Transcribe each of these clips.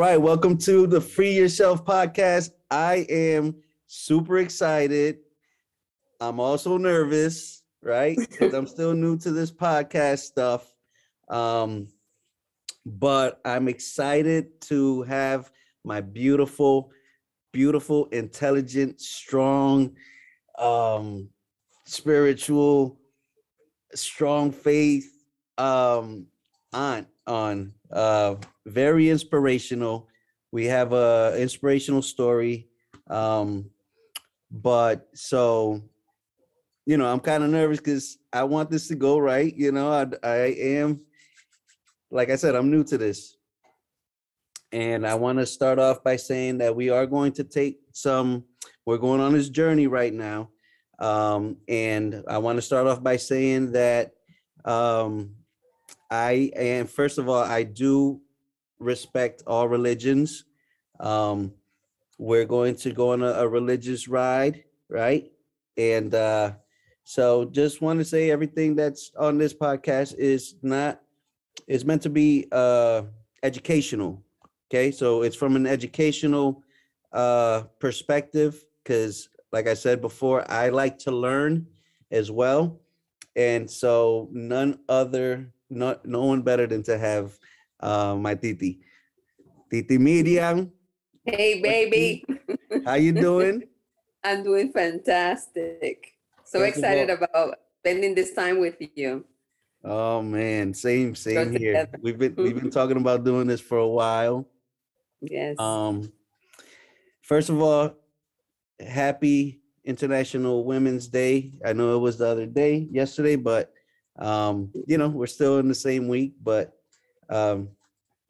right, welcome to the Free Yourself podcast. I am super excited. I'm also nervous, right? Because I'm still new to this podcast stuff. Um, but I'm excited to have my beautiful, beautiful, intelligent, strong, um, spiritual, strong faith um, aunt on. Uh, very inspirational. We have a inspirational story. Um, but so, you know, I'm kind of nervous because I want this to go right. You know, I, I am, like I said, I'm new to this. And I want to start off by saying that we are going to take some, we're going on this journey right now. Um, and I want to start off by saying that um, I am, first of all, I do respect all religions. Um, we're going to go on a, a religious ride, right? And uh, so just want to say everything that's on this podcast is not, is meant to be uh, educational. Okay. So it's from an educational uh, perspective because, like I said before, I like to learn as well. And so none other, not no one better than to have uh, my titi, Titi Myriam. Hey, baby. How you doing? I'm doing fantastic. So of excited about spending this time with you. Oh man, same same Go here. together. We've been we've been talking about doing this for a while. Yes. Um, first of all, happy International Women's Day. I know it was the other day, yesterday, but um, you know, we're still in the same week, but um,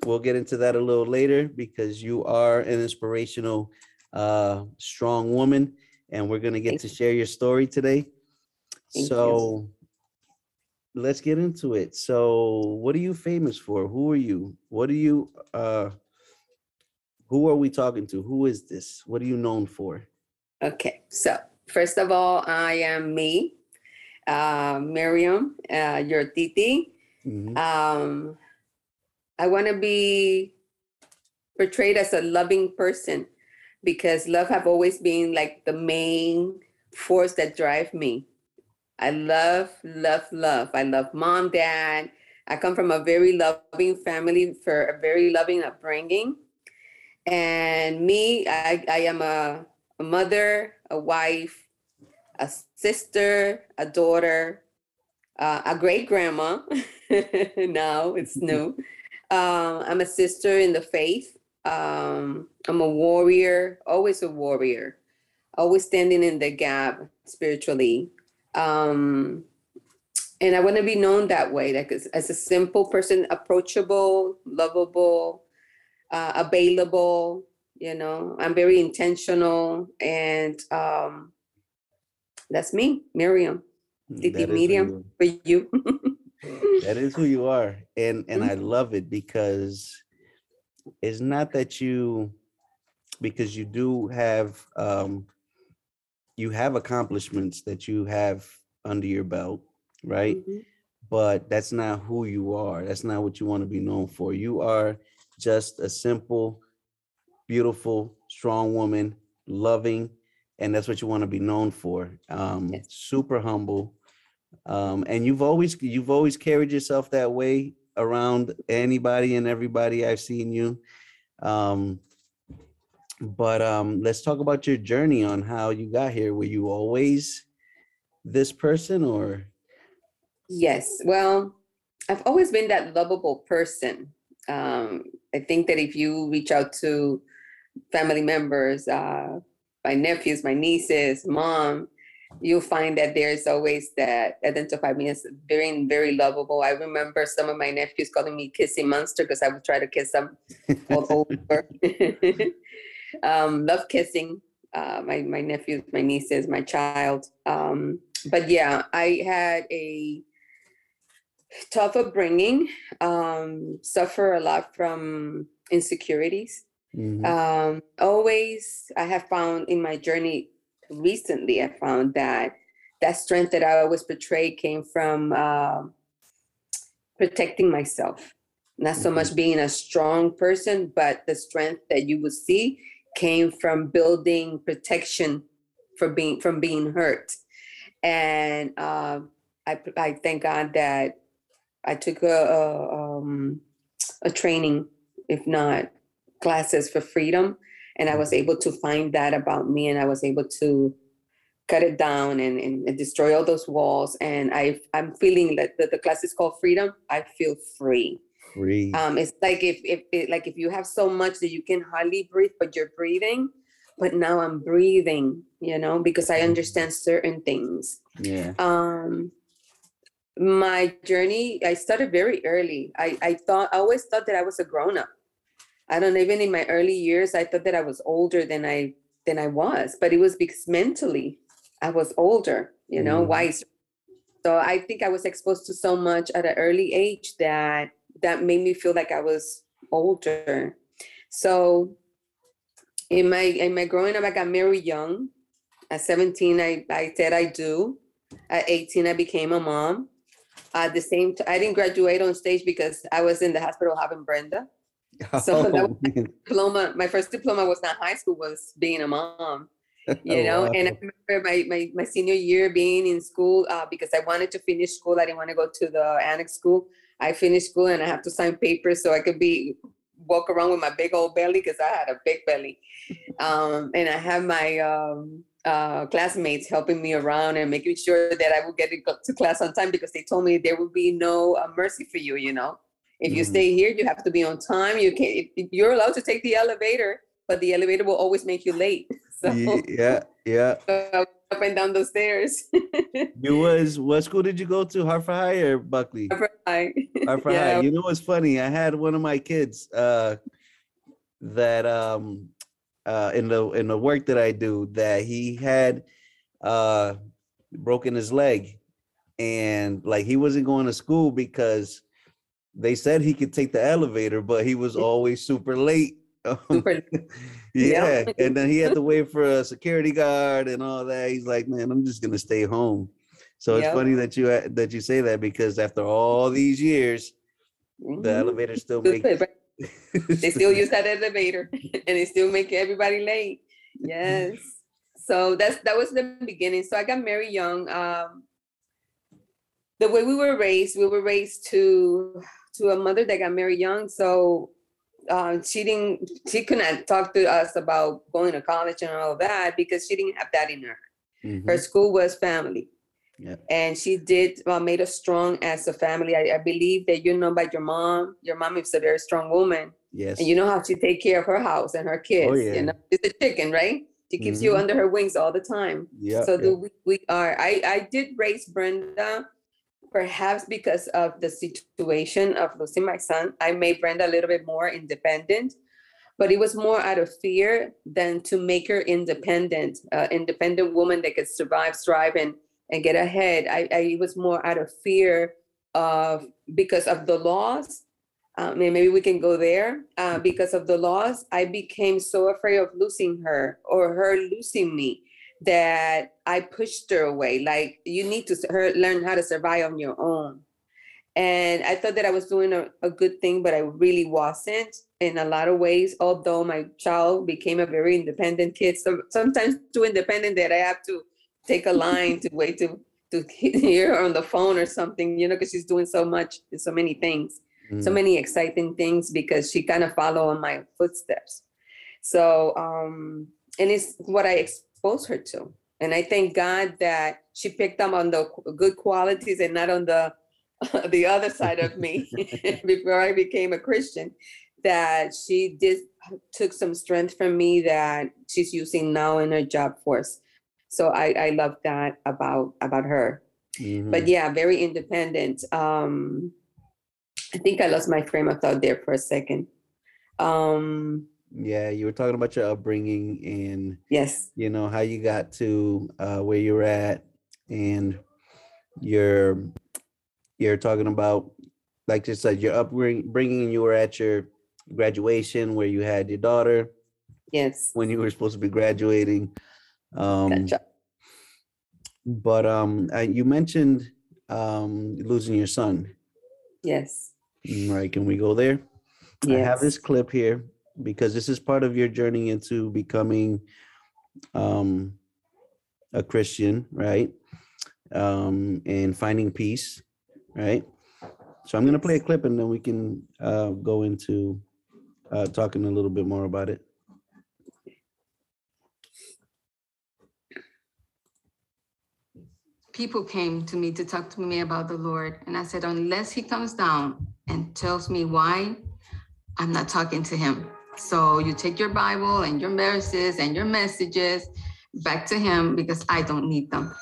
we'll get into that a little later because you are an inspirational, uh, strong woman, and we're gonna get Thank to share your story today. Thank so let's get into it. So, what are you famous for? Who are you? What are you uh who are we talking to? Who is this? What are you known for? okay. So, first of all, I am me, uh, Myriam, uh, your titi. Mhm. Um, I want to be portrayed as a loving person because love have always been like the main force that drive me. I love, love, love. I love mom, dad. I come from a very loving family for a very loving upbringing. And me, I, I am a, a mother, a wife, a sister, a daughter, uh, a great grandma. now it's new. Um, I'm a sister in the faith. Um, I'm a warrior, always a warrior, always standing in the gap spiritually. Um, and I want to be known that way, like as, as a simple person, approachable, lovable, uh, available. You know, I'm very intentional, and um, that's me, Myriam, Titi is who Myriam for you. that is who you are and and i love it because it's not that you because you do have um you have accomplishments that you have under your belt right? Mhm. but that's not who you are. That's not what you want to be known for. You are just a simple beautiful strong woman loving and that's what you want to be known for um Yes. super humble um and you've always you've always carried yourself that way around anybody and everybody i've seen you um but um let's talk about your journey on how you got here were you always this person or Yes. Well, I've always been that lovable person. Um, I think that if you reach out to family members, uh, my nephews, my nieces, mom, you'll find that there's always that identify me as very, very lovable. I remember some of my nephews calling me kissing monster because I would try to kiss them all over. um, love kissing uh, my my nephews, my nieces, my child. Um, but yeah, I had a tough upbringing. Um, suffer a lot from insecurities. Mhm. Um, always, I have found in my journey recently, I found that that strength that I always portrayed came from um protecting myself. Not so Mhm. much being a strong person, but the strength that you would see came from building protection for being from being hurt. And uh, I I thank God that I took a a, um, a training, if not classes for freedom, and I was able to find that about me, and I was able to cut it down and, and, destroy all those walls. And I I'm feeling that the, the class is called freedom. I feel free. Free. Um, it's like if if it, like if you have so much that you can hardly breathe, but you're breathing. But now I'm breathing, you know, because I understand certain things. yeah. Um, my journey, I started very early. I I thought I always thought that I was a grown up. I don't know, even in my early years, I thought that I was older than I than I was, but it was because mentally I was older, you know, Mhm. wise. So I think I was exposed to so much at an early age that that made me feel like I was older. So in my in my growing up, I got married young. At 17, I, I said I do. At 18, I became a mom. At the same time, I didn't graduate on stage because I was in the hospital having Brenda. So that Oh, man. Diploma, my first diploma was not high school, was being a mom you Oh, know? and i remember my, my my senior year being in school uh, because i wanted to finish school i didn't want to go to the annex school. I finished school and i have to sign papers so i could be walk around with my big old belly because i had a big belly. Um, and i have my um, uh, classmates helping me around and making sure that i would get to class on time because they told me there would be no uh, mercy for you you know if you Mhm. stay here you have to be on time you can't you're allowed to take the elevator but the elevator will always make you late so yeah, yeah. uh, up and down the stairs. You was what school did you go to? Hartford High or Bulkeley? Right. Hartford Yeah. High. You know what's funny? I had one of my kids uh that um uh in the in the work that I do that he had uh broken his leg and like he wasn't going to school because they said he could take the elevator, but he was always super late. Um, Super. yeah, and then he had to wait for a security guard and all that. He's like, man, I'm just gonna stay home. So it's Yep. funny that you a- that you say that because after all these years, the Mhm. elevator still Good, make. They still use that elevator and they still make everybody late. Yes. So that's that was the beginning. So I got married young. Um, the way we were raised, we were raised to to a mother that got married young. So uh, she didn't she couldn't talk to us about going to college and all that because she didn't have that in her. Mhm. her school was family Yeah. and she did uh, made us strong as a family I, I believe that you know about your mom your mom is a very strong woman Yes. and you know how she take care of her house and her kids yeah. you know it's a chicken right she keeps you Mhm. under her wings all the time yeah. so yeah. we, we are i i did raise brenda perhaps because of the situation of losing my son i made brenda a little bit more independent but it was more out of fear than to make her independent uh, independent woman that could survive strive and and get ahead. I, I was more out of fear of because of the laws um, maybe we can go there uh, because of the laws i became so afraid of losing her or her losing me that I pushed her away. Like you need to her learn how to survive on your own. And I thought that I was doing a, a good thing, but I really wasn't in a lot of ways. Although my child became a very independent kid, so sometimes too independent that I have to take a line to wait to to hear her on the phone or something, you know, because she's doing so much, and so many things so Mm. many exciting things because she kind of follow on my footsteps. So, um, and it's what I exposed her to. And I thank God that she picked up on the good qualities and not on the the other side of me before I became a Christian. That she did took some strength from me that she's using now in her job force. So I, I love that about about her Mhm. but yeah, very independent. Um, I think I lost my frame of thought there for a second. Um, yeah, you were talking about your upbringing and yes, you know how you got to uh, where you're at, and you're you're talking about like you said your upbringing. You were at your graduation where you had your daughter yes, when you were supposed to be graduating. Um, gotcha. But um, you mentioned um, losing your son. Yes, All right, can we go there? I have this clip here because this is part of your journey into becoming um, a Christian, right? Um, and finding peace, right? So I'm going to play a clip and then we can uh, go into uh, talking a little bit more about it. people came to me to talk to me about the Lord. And I said, unless he comes down and tells me why, I'm not talking to him. So you take your Bible and your verses and your messages back to him because I don't need them.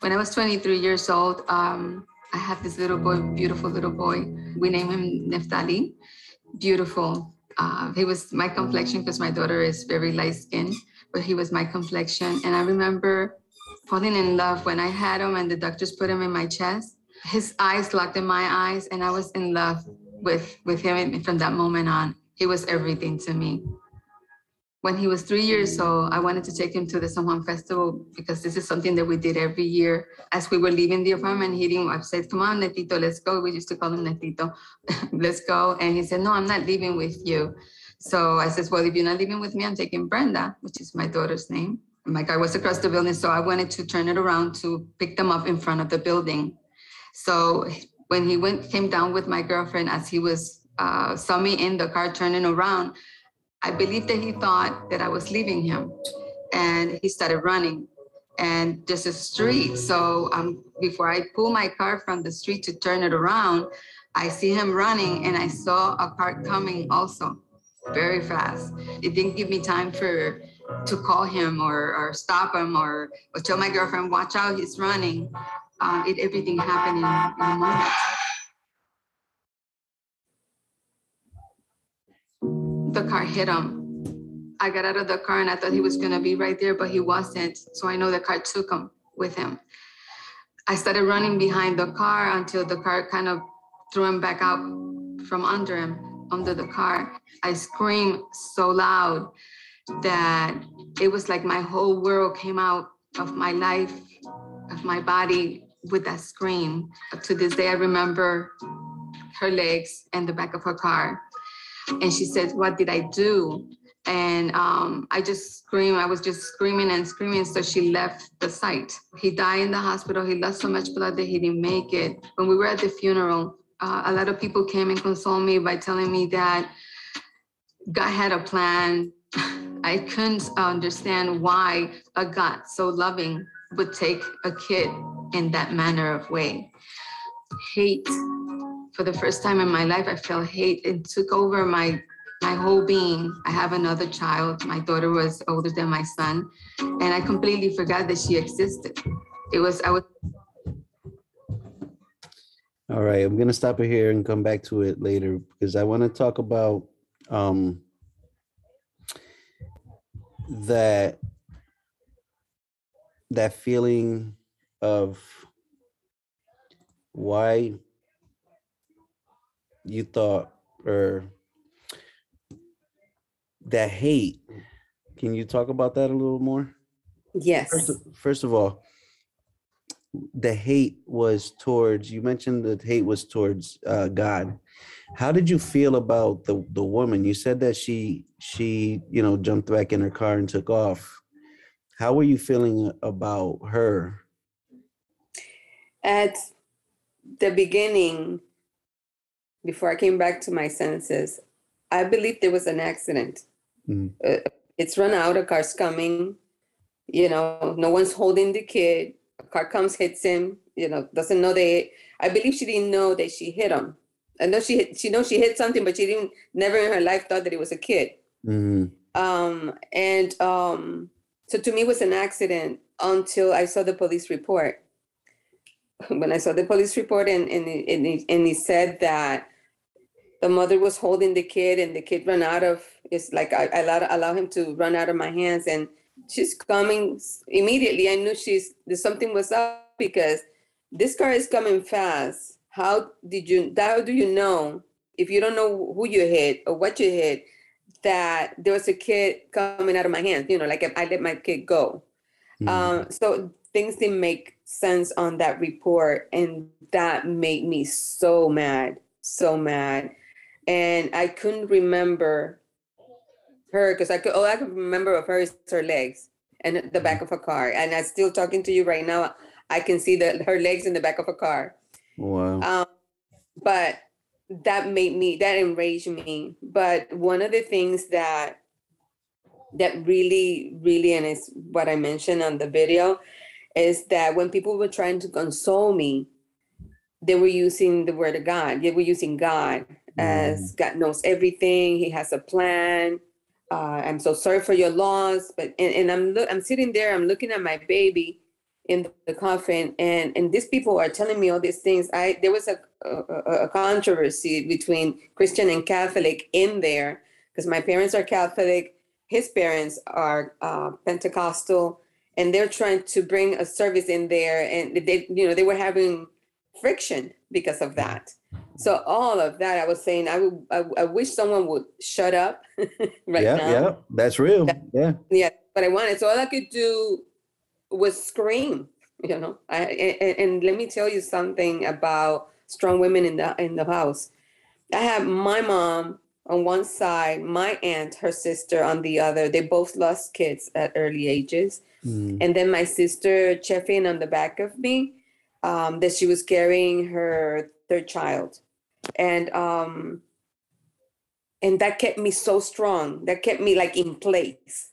When I was 23 years old, um, I had this little boy, beautiful little boy. We named him Neftali. Beautiful. Uh, he was my complexion because my daughter is very light skinned but he was my complexion. And I remember falling in love when I had him and the doctors put him in my chest. His eyes locked in my eyes, and I was in love with, with him from that moment on. He was everything to me. When he was three years mm. old, I wanted to take him to the San Juan Festival because this is something that we did every year. As we were leaving the apartment, he didn't, I said, Come on, Netito, let's go. We used to call him Netito. let's go. And he said, No, I'm not leaving with you. So I said well, if you're not leaving with me, I'm taking Brenda, which is my daughter's name. And my car was across the building, so I wanted to turn it around to pick them up in front of the building. So when he went, came down with my girlfriend, as he was uh, saw me in the car turning around, I believe that he thought that I was leaving him, and he started running. And just a street. So um, before I pull my car from the street to turn it around, I see him running, and I saw a car coming also very fast. It didn't give me time for to call him or, or stop him or, or tell my girlfriend, watch out, he's running. Uh, everything happened in, in a moment. The car hit him. I got out of the car and I thought he was gonna be right there, but he wasn't. So I know the car took him with him. I started running behind the car until the car kind of threw him back out from under him under the car. I screamed so loud that it was like my whole world came out of my life, of my body with that scream. To this day, I remember her legs and the back of her car. And she said, What did I do? And um, I just screamed. I was just screaming and screaming. So she left the site. He died in the hospital. He lost so much blood that he didn't make it. When we were at the funeral, uh, a lot of people came and consoled me by telling me that God had a plan. I couldn't understand why a God so loving would take a kid in that manner of way. Hate, for the first time in my life, I felt hate. It took over my my whole being. I have another child. My daughter was older than my son, and I completely forgot that she existed. It was I was All right, I'm gonna stop it here and come back to it later because I want to talk about um that that feeling of why you thought or that hate. Can you talk about that a little more? Yes. First, first of all, the hate was towards you mentioned that hate was towards uh, God. How did you feel about the the woman? You said that she she you know jumped back in her car and took off. How were you feeling about her? At the beginning, before I came back to my senses, I believed there was an accident. Mm. Uh, it's run out, a car's coming, you know, no one's holding the kid a car comes, hits him, you know, doesn't know they, I believe she didn't know that she hit him. I know she hit, she knows she hit something, but she didn't, never in her life thought that it was a kid. Mm-hmm. Um, and um, so to me it was an accident until I saw the police report. When I saw the police report and, and, and, he, and he said that the mother was holding the kid and the kid ran out of, it's like I, I allowed, allow him to run out of my hands and she's coming immediately. I knew she's something was up because this car is coming fast. How did you? How do you know if you don't know who you hit or what you hit that there was a kid coming out of my hands? You know, like if I let my kid go. Mm-hmm. Um, so things didn't make sense on that report, and that made me so mad, so mad. And I couldn't remember her because I could all I could remember of her is her legs and the back of a car. And I'm still talking to you right now. I can see that her legs in the back of a car. Wow. Um, but that made me that enraged me. But one of the things that that really, really, and it's what I mentioned on the video, is that when people were trying to console me, they were using the word of God. They were using God as God knows everything. He has a plan. Uh, I'm so sorry for your loss. But and, and I'm look, I'm sitting there. I'm looking at my baby in the coffin, and and these people are telling me all these things. I there was a a, a controversy between Christian and Catholic in there because my parents are Catholic. His parents are uh, Pentecostal, and they're trying to bring a service in there, and they you know they were having friction because of that. So all of that, I was saying, I would, I, I wish someone would shut up right yeah, now. yeah, that's real. Yeah. Yeah, but I wanted. So all I could do was scream. You know, I and, and let me tell you something about strong women in the in the house. I have my mom on one side, my aunt, her sister on the other. They both lost kids at early ages, Mm. and then my sister checking on the back of me um, that she was carrying her third child, and um, and that kept me so strong. That kept me like in place.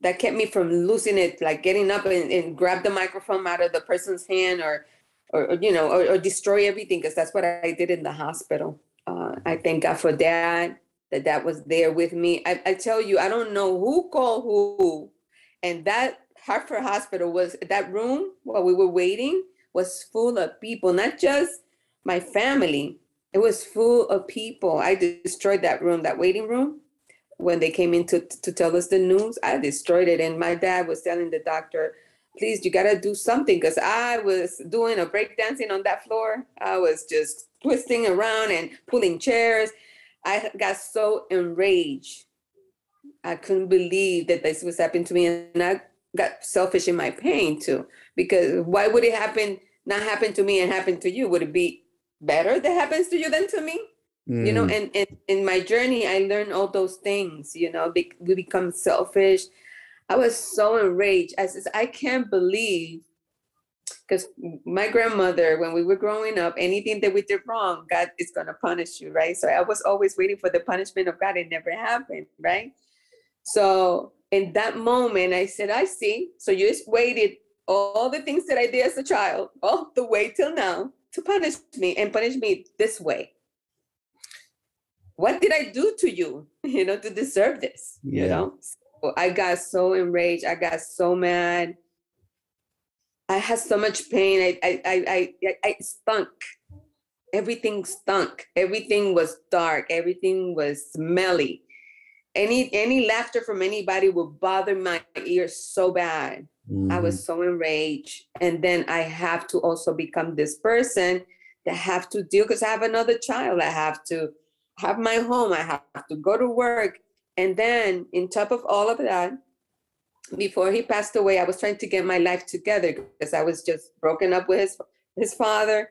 That kept me from losing it, like getting up and, and grab the microphone out of the person's hand, or, or, or, you know, or, or destroy everything, because that's what I did in the hospital. Uh, I thank God for that. That that was there with me. I, I tell you, I don't know who called who, and that Hartford Hospital was that room while we were waiting was full of people, not just my family. It was full of people. I destroyed that room, that waiting room. When they came in to, to tell us the news, I destroyed it. And my dad was telling the doctor, please, you got to do something. Because I was doing a break dancing on that floor. I was just twisting around and pulling chairs. I got so enraged. I couldn't believe that this was happening to me. And I got selfish in my pain too. Because why would it happen, not happen to me and happen to you? Would it be better that happens to you than to me? You know, Mm. and, and in my journey, I learned all those things, you know, be, we become selfish. I was so enraged. I says, I can't believe because my grandmother, when we were growing up, anything that we did wrong, God is going to punish you, right? So I was always waiting for the punishment of God. It never happened, right? So in that moment, I said, I see. So you just waited all the things that I did as a child, all the way till now to punish me and punish me this way. What did I do to you, you know, to deserve this? You know, so I got so enraged. I got so mad. I had so much pain. I I I I, I stunk. Everything stunk. Everything was dark. Everything was smelly. Any any laughter from anybody would bother my ears so bad. I Mhm. was so enraged. And then I have to also become this person that have to deal because I have another child. I have to have my home. I have to go to work. And then in top of all of that, before he passed away, I was trying to get my life together because I was just broken up with his his father.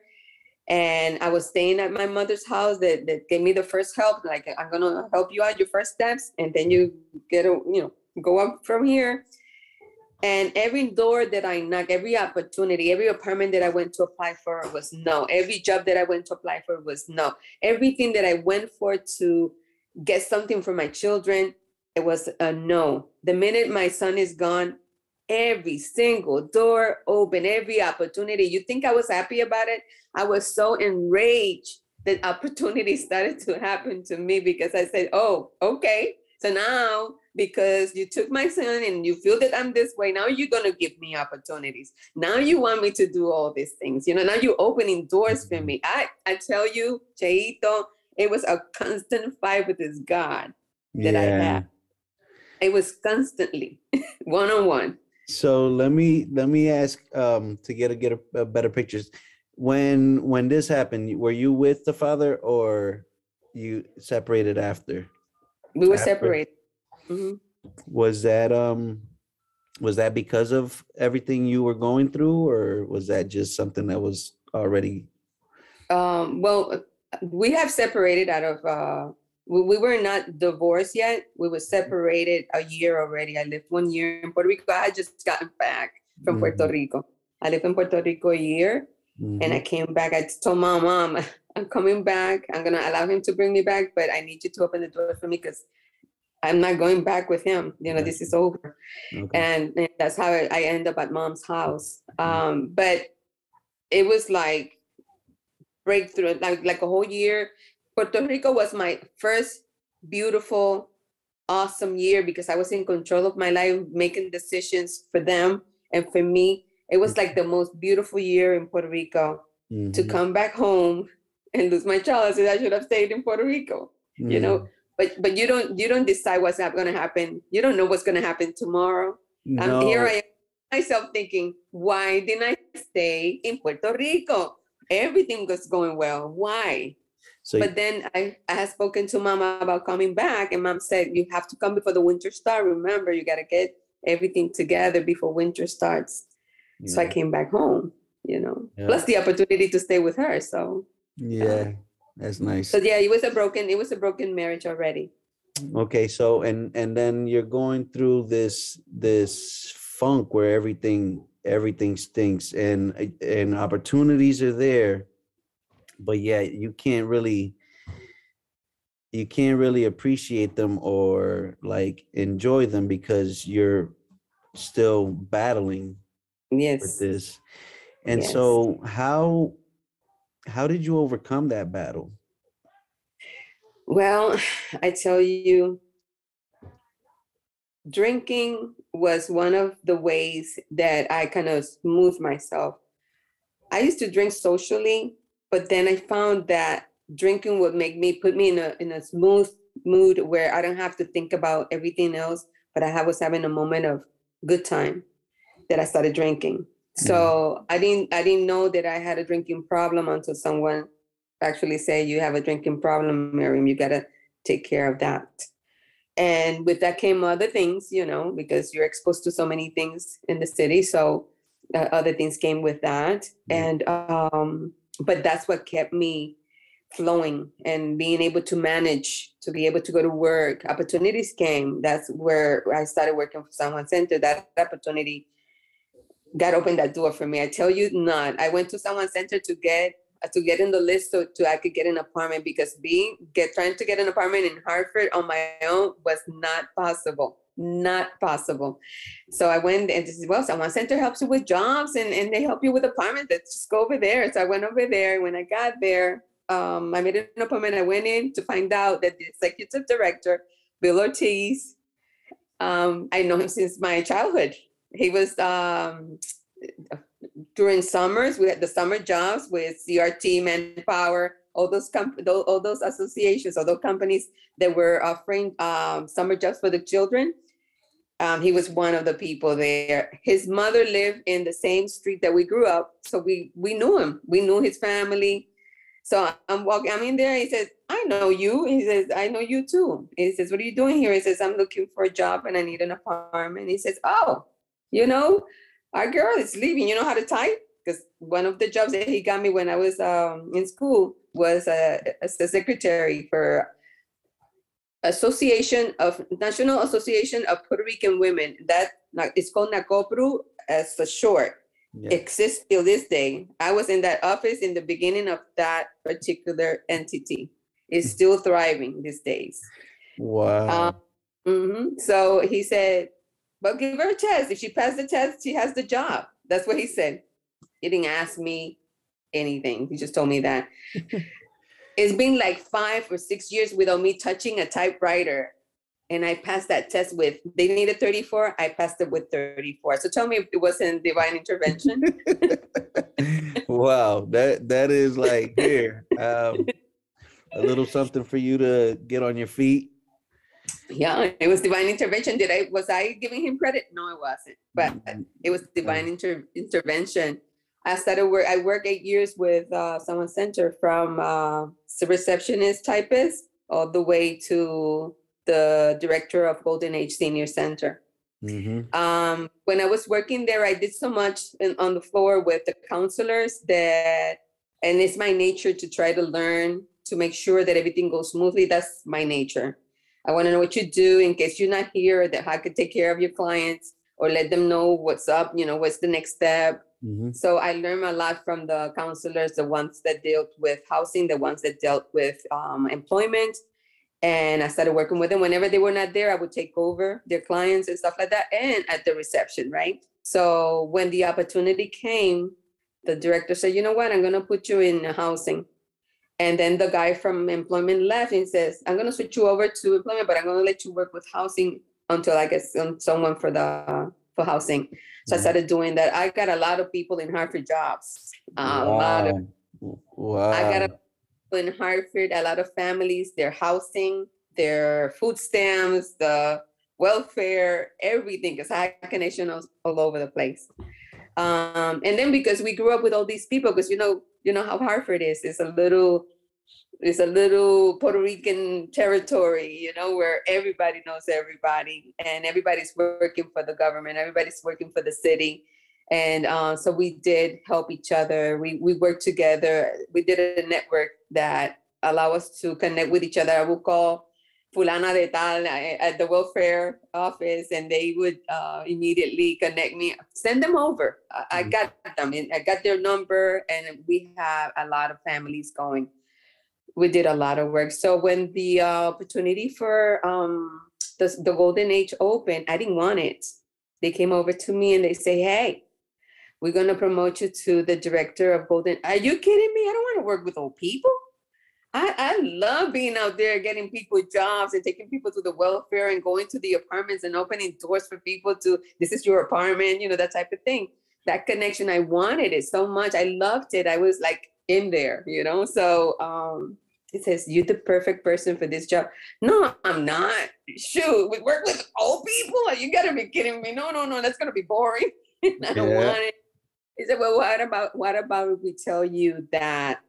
And I was staying at my mother's house that, that gave me the first help. Like I'm gonna help you out your first steps, and then you get a you know go up from here. And every door that I knocked, every opportunity, every apartment that I went to apply for was no. Every job that I went to apply for was no. Everything that I went for to get something for my children, it was a no. The minute my son is gone, every single door open, every opportunity. You think I was happy about it? I was so enraged that opportunity started to happen to me because I said, oh, okay. So now, because you took my son and you feel that I'm this way, now you're going to give me opportunities. Now you want me to do all these things. You know, now you're opening doors for me. I, I tell you, Cheito, it was a constant fight with this God that I Yeah. had. It was constantly one on one. So let me let me ask um to get a get a, a better pictures. When when this happened, were you with the father or you separated after? We were After. separated. Mhm. Was that um was that because of everything you were going through, or was that just something that was already? Um, well, we have separated out of, uh, we, we were not divorced yet. We were separated a year already. I lived one year in Puerto Rico. I had just gotten back from Puerto Mhm, Rico. I lived in Puerto Rico a year and I mhm, came back. I told my mom, I'm coming back. I'm gonna allow him to bring me back, but I need you to open the door for me because I'm not going back with him. You know, this is over. okay. And, and that's how I, I end up at mom's house. Um, but it was like breakthrough, like like a whole year. Puerto Rico was my first beautiful, awesome year because I was in control of my life, making decisions for them and for me. It was like the most beautiful year in Puerto Rico to Mhm, come back home and lose my child. I said I should have stayed in Puerto Rico, you know. mhm. But but you don't you don't decide what's going to happen. You don't know what's going to happen tomorrow. Um, here I am myself thinking, why didn't I stay in Puerto Rico? Everything was going well. Why? So But then I, I had spoken to mama about coming back, and mom said, You have to come before the winter start. Remember, you got to get everything together before winter starts. So I came back home, you know, Yeah. plus the opportunity to stay with her. So, yeah, that's nice. so yeah, it was a broken, it was a broken marriage already. Okay, so and and then you're going through this this funk where everything everything stinks and uh, and opportunities are there, but yeah, you can't really you can't really appreciate them or like enjoy them because you're still battling yes. with this. And Yes. so how how did you overcome that battle? Well, I tell you, drinking was one of the ways that I kind of smooth myself. I used to drink socially, but then I found that drinking would make me put me in a in a smooth mood where I don't have to think about everything else, but I was having a moment of good time that I started drinking. So I didn't I didn't know that I had a drinking problem until someone actually say you have a drinking problem, Myriam. You gotta take care of that. And with that came other things, you know, because you're exposed to so many things in the city. So uh, other things came with that. Yeah. And um, but that's what kept me flowing and being able to manage to be able to go to work. Opportunities came. That's where I started working for San Juan Center. That opportunity God opened that door for me. I tell you not. I went to San Juan Center to get to get in the list so to I could get an apartment because being get trying to get an apartment in Hartford on my own was not possible. Not possible. So I went and this is well, Juan Center helps you with jobs and, and they help you with apartments. Let's just go over there. So I went over there. When I got there, um, I made an appointment. I went in to find out that the executive director, Bill Ortiz, um, I know him since my childhood. He was um, during summers. We had the summer jobs with CRT, Manpower, all those com- tho- all those associations, all those companies that were offering um, summer jobs for the children. Um, he was one of the people there. His mother lived in the same street that we grew up, so we we knew him. We knew his family. So I'm walking. I'm in there. He says, "I know you." He says, "I know you too." He says, "What are you doing here?" He says, "I'm looking for a job and I need an apartment." He says, "Oh, you know, our girl is leaving. You know how to type?" Because one of the jobs that he got me when I was um, in school was uh, as a secretary for Association of National Association of Puerto Rican Women. That it's called NACOPRU as a short Yeah. exists till this day. I was in that office in the beginning of that particular entity. It's still thriving these days. Wow. hmm So he said, "But give her a test. If she passed the test, she has the job." That's what he said. He didn't ask me anything. He just told me that. it's been like five or six years without me touching a typewriter. And I passed that test with, they needed 34. I passed it with 34. So tell me if it wasn't divine intervention. wow, that that is like here. Um, a little something for you to get on your feet. yeah, it was divine intervention. Did I, was I giving him credit? No, I wasn't. But it was divine inter- intervention. I started work. I worked eight years with uh, San Juan Center from uh, receptionist typist all the way to the director of Golden Age Senior Center. Mhm. Um, when I was working there, I did so much in, on the floor with the counselors that, and it's my nature to try to learn to make sure that everything goes smoothly. That's my nature. I want to know what you do in case you're not here, that I could take care of your clients or let them know what's up, you know, what's the next step. Mhm. So I learned a lot from the counselors, the ones that dealt with housing, the ones that dealt with um, employment. And I started working with them. Whenever they were not there, I would take over their clients and stuff like that, and at the reception, right? So when the opportunity came, the director said, "You know what? I'm gonna put you in housing." And then the guy from employment left and says, "I'm gonna switch you over to employment, but I'm gonna let you work with housing until I get some- someone for the for housing." So I Mhm. started doing that. I got a lot of people in Hartford jobs. Um, A lot of Wow. Wow. I got a people in Hartford, a lot of families, their housing, their food stamps, the welfare, everything, because I have connections all, all over the place. Um, and then because we grew up with all these people, because you know, you know how Hartford is, it's a little, it's a little Puerto Rican territory, you know, where everybody knows everybody and everybody's working for the government, everybody's working for the city. And uh, so we did help each other. We we worked together. We did a network that allow us to connect with each other. I would call fulana de tal uh, at the welfare office, and they would uh, immediately connect me. Send them over. I, I Mhm. got them. and I got their number, and we have a lot of families going. We did a lot of work. So when the uh, opportunity for um, the the Golden Age opened, I didn't want it. They came over to me and they say, "Hey." We're gonna promote you to the director of Golden. Are you kidding me? I don't want to work with old people. I, I love being out there getting people jobs and taking people to the welfare and going to the apartments and opening doors for people to this is your apartment, you know, that type of thing. That connection, I wanted it so much. I loved it. I was like in there, you know. So um it says you're the perfect person for this job. No, I'm not. Shoot, we work with old people. You gotta be kidding me. No, no, no, that's gonna be boring. I don't Yeah. want it. He said, Well, what about what about if we tell you that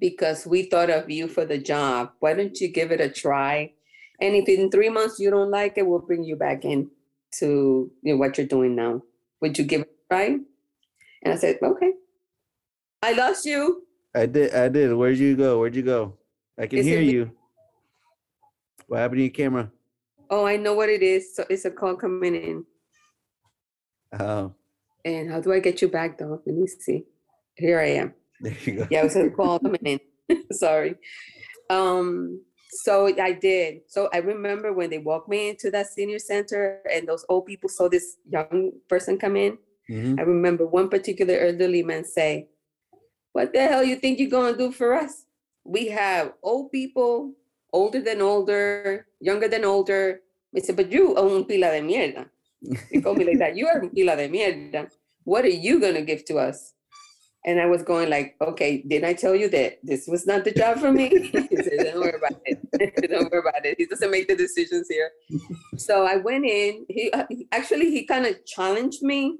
because we thought of you for the job, why don't you give it a try? And if in three months you don't like it, we'll bring you back in to you know, what you're doing now. Would you give it a try? And I said, Okay. I lost you. I did. I did. Where'd you go? Where'd you go? I can Is hear you. What happened to your camera? Oh, I know what it is. So it's a call coming in. Oh, And how do I get you back though? Let me see. Here I am. there you go. Yeah, it was a call coming in. Sorry. Um, so I did. So I remember when they walked me into that senior center and those old people saw this young person come in. Mhm. I remember one particular elderly man say, What the hell you think you're gonna do for us? We have old people, older than older, younger than older. I said, but you un pila de mierda. He told me like that. You are pila de mierda. What are you gonna give to us? And I was going like, okay, didn't I tell you that this was not the job for me? he said, don't worry about it. don't worry about it. He doesn't make the decisions here. so I went in. Uh, he- actually he kind of challenged me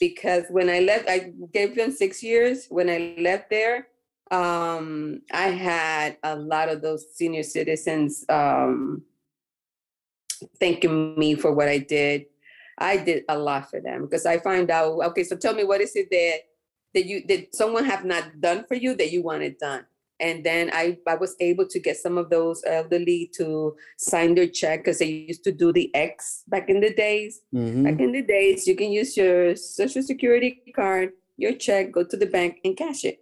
because when I left, I gave them six years. When I left there, um, I had a lot of those senior citizens um, thanking me for what I did. I did a lot for them because I find out. Okay, so tell me what is it that that you that someone have not done for you that you wanted done and then I, I was able to get some of those elderly to sign their check because they used to do the X back in the days. Mhm. Back in the days, you can use your social security card, your check, go to the bank and cash it.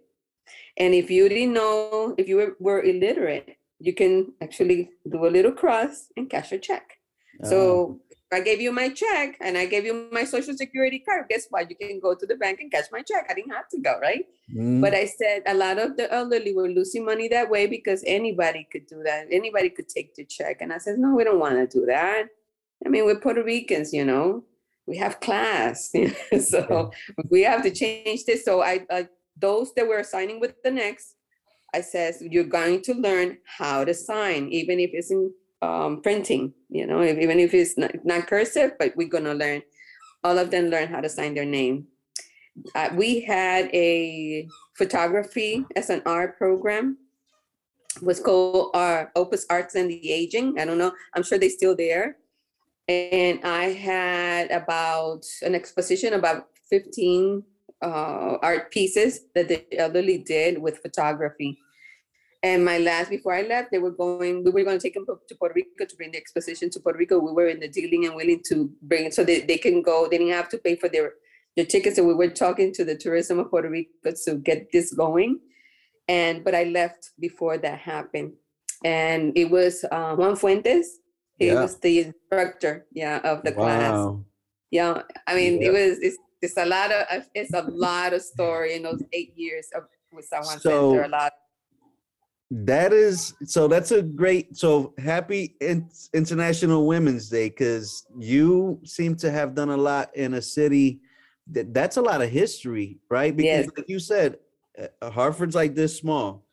And if you didn't know, if you were, were illiterate, you can actually do a little cross and cash a check. Oh, So I gave you my check and I gave you my social security card. Guess what? You can go to the bank and cash my check. I didn't have to go, right? mhm. But I said a lot of the elderly were losing money that way because anybody could do that. Anybody could take the check. And I said, no, we don't want to do that. I mean, we're Puerto Ricans, you know, we have class. so we have to change this. So I, I those that were signing with the next, I says, you're going to learn how to sign, even if it's in um, printing, you know, if, even if it's not, not cursive, but we're to learn. All of them learn how to sign their name. Uh, we had a photography as an art program was called our Opus Arts and the Aging. I don't know. I'm sure they're still there. and I had about an exposition about 15 uh, art pieces that the elderly did with photography. And my last, before I left, they were going, we were going to take them to Puerto Rico to bring the exposition to Puerto Rico. We were in the dealing and willing to bring it so that they can go, they didn't have to pay for their, their tickets. So we were talking to the tourism of Puerto Rico to get this going. And, but I left before that happened. And it was uh, Juan Fuentes. He Yeah. was the instructor, yeah, of the class. Wow. Yeah, I mean, Yeah. it was it's, it's a lot of it's a lot of story in those eight years of with San Juan So- Center. A lot. That is so. That's a great. So happy in, International Women's Day because you seem to have done a lot in a city that that's a lot of history, right? Because Yes. like you said, uh, Hartford's like this small,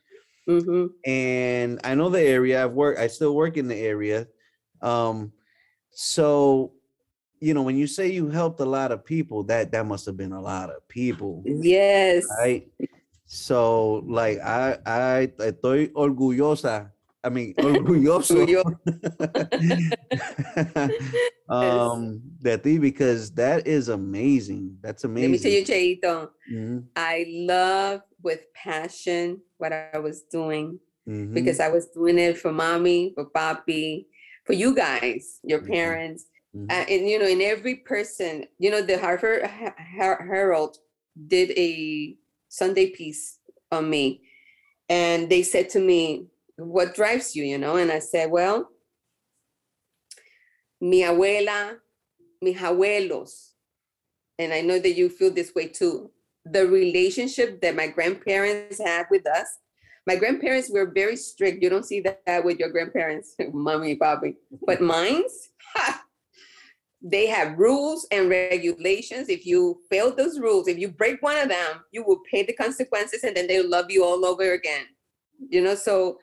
hmm and I know the area. I've worked. I still work in the area. Um, so you know when you say you helped a lot of people, that that must have been a lot of people. Yes. right? So like I I estoy orgullosa. I mean orgulloso um de ti because that is amazing. That's amazing. Let me tell you, Cheito, Mhm, I love with passion what I was doing mhm, because I was doing it for mommy, for papi, for you guys, your Mhm. parents, uh, and you know, in every person, you know, the Hartford Her- Her- Herald did a Sunday piece on me, and they said to me, "What drives you?" You know, and I said, "Well, mi abuela, mis abuelos, and I know that you feel this way too. The relationship that my grandparents had with us." My grandparents were very strict. You don't see that with your grandparents, mommy, papi. But mine's, they have rules and regulations. If you fail those rules, if you break one of them, you will pay the consequences and then they'll love you all over again. You know, so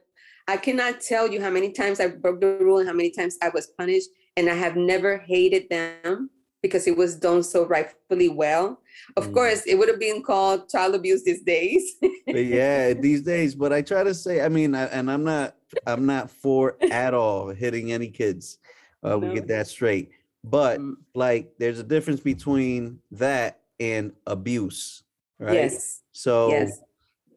I cannot tell you how many times I broke the rule and how many times I was punished. And I have never hated them because it was done so rightfully well. Of Mm. course, it would have been called child abuse these days. Yeah, these days. But I try to say, I mean, I, and I'm not, I'm not for at all hitting any kids. Uh, We get that straight. But Mm, like, there's a difference between that and abuse, right? Yes. So Yes.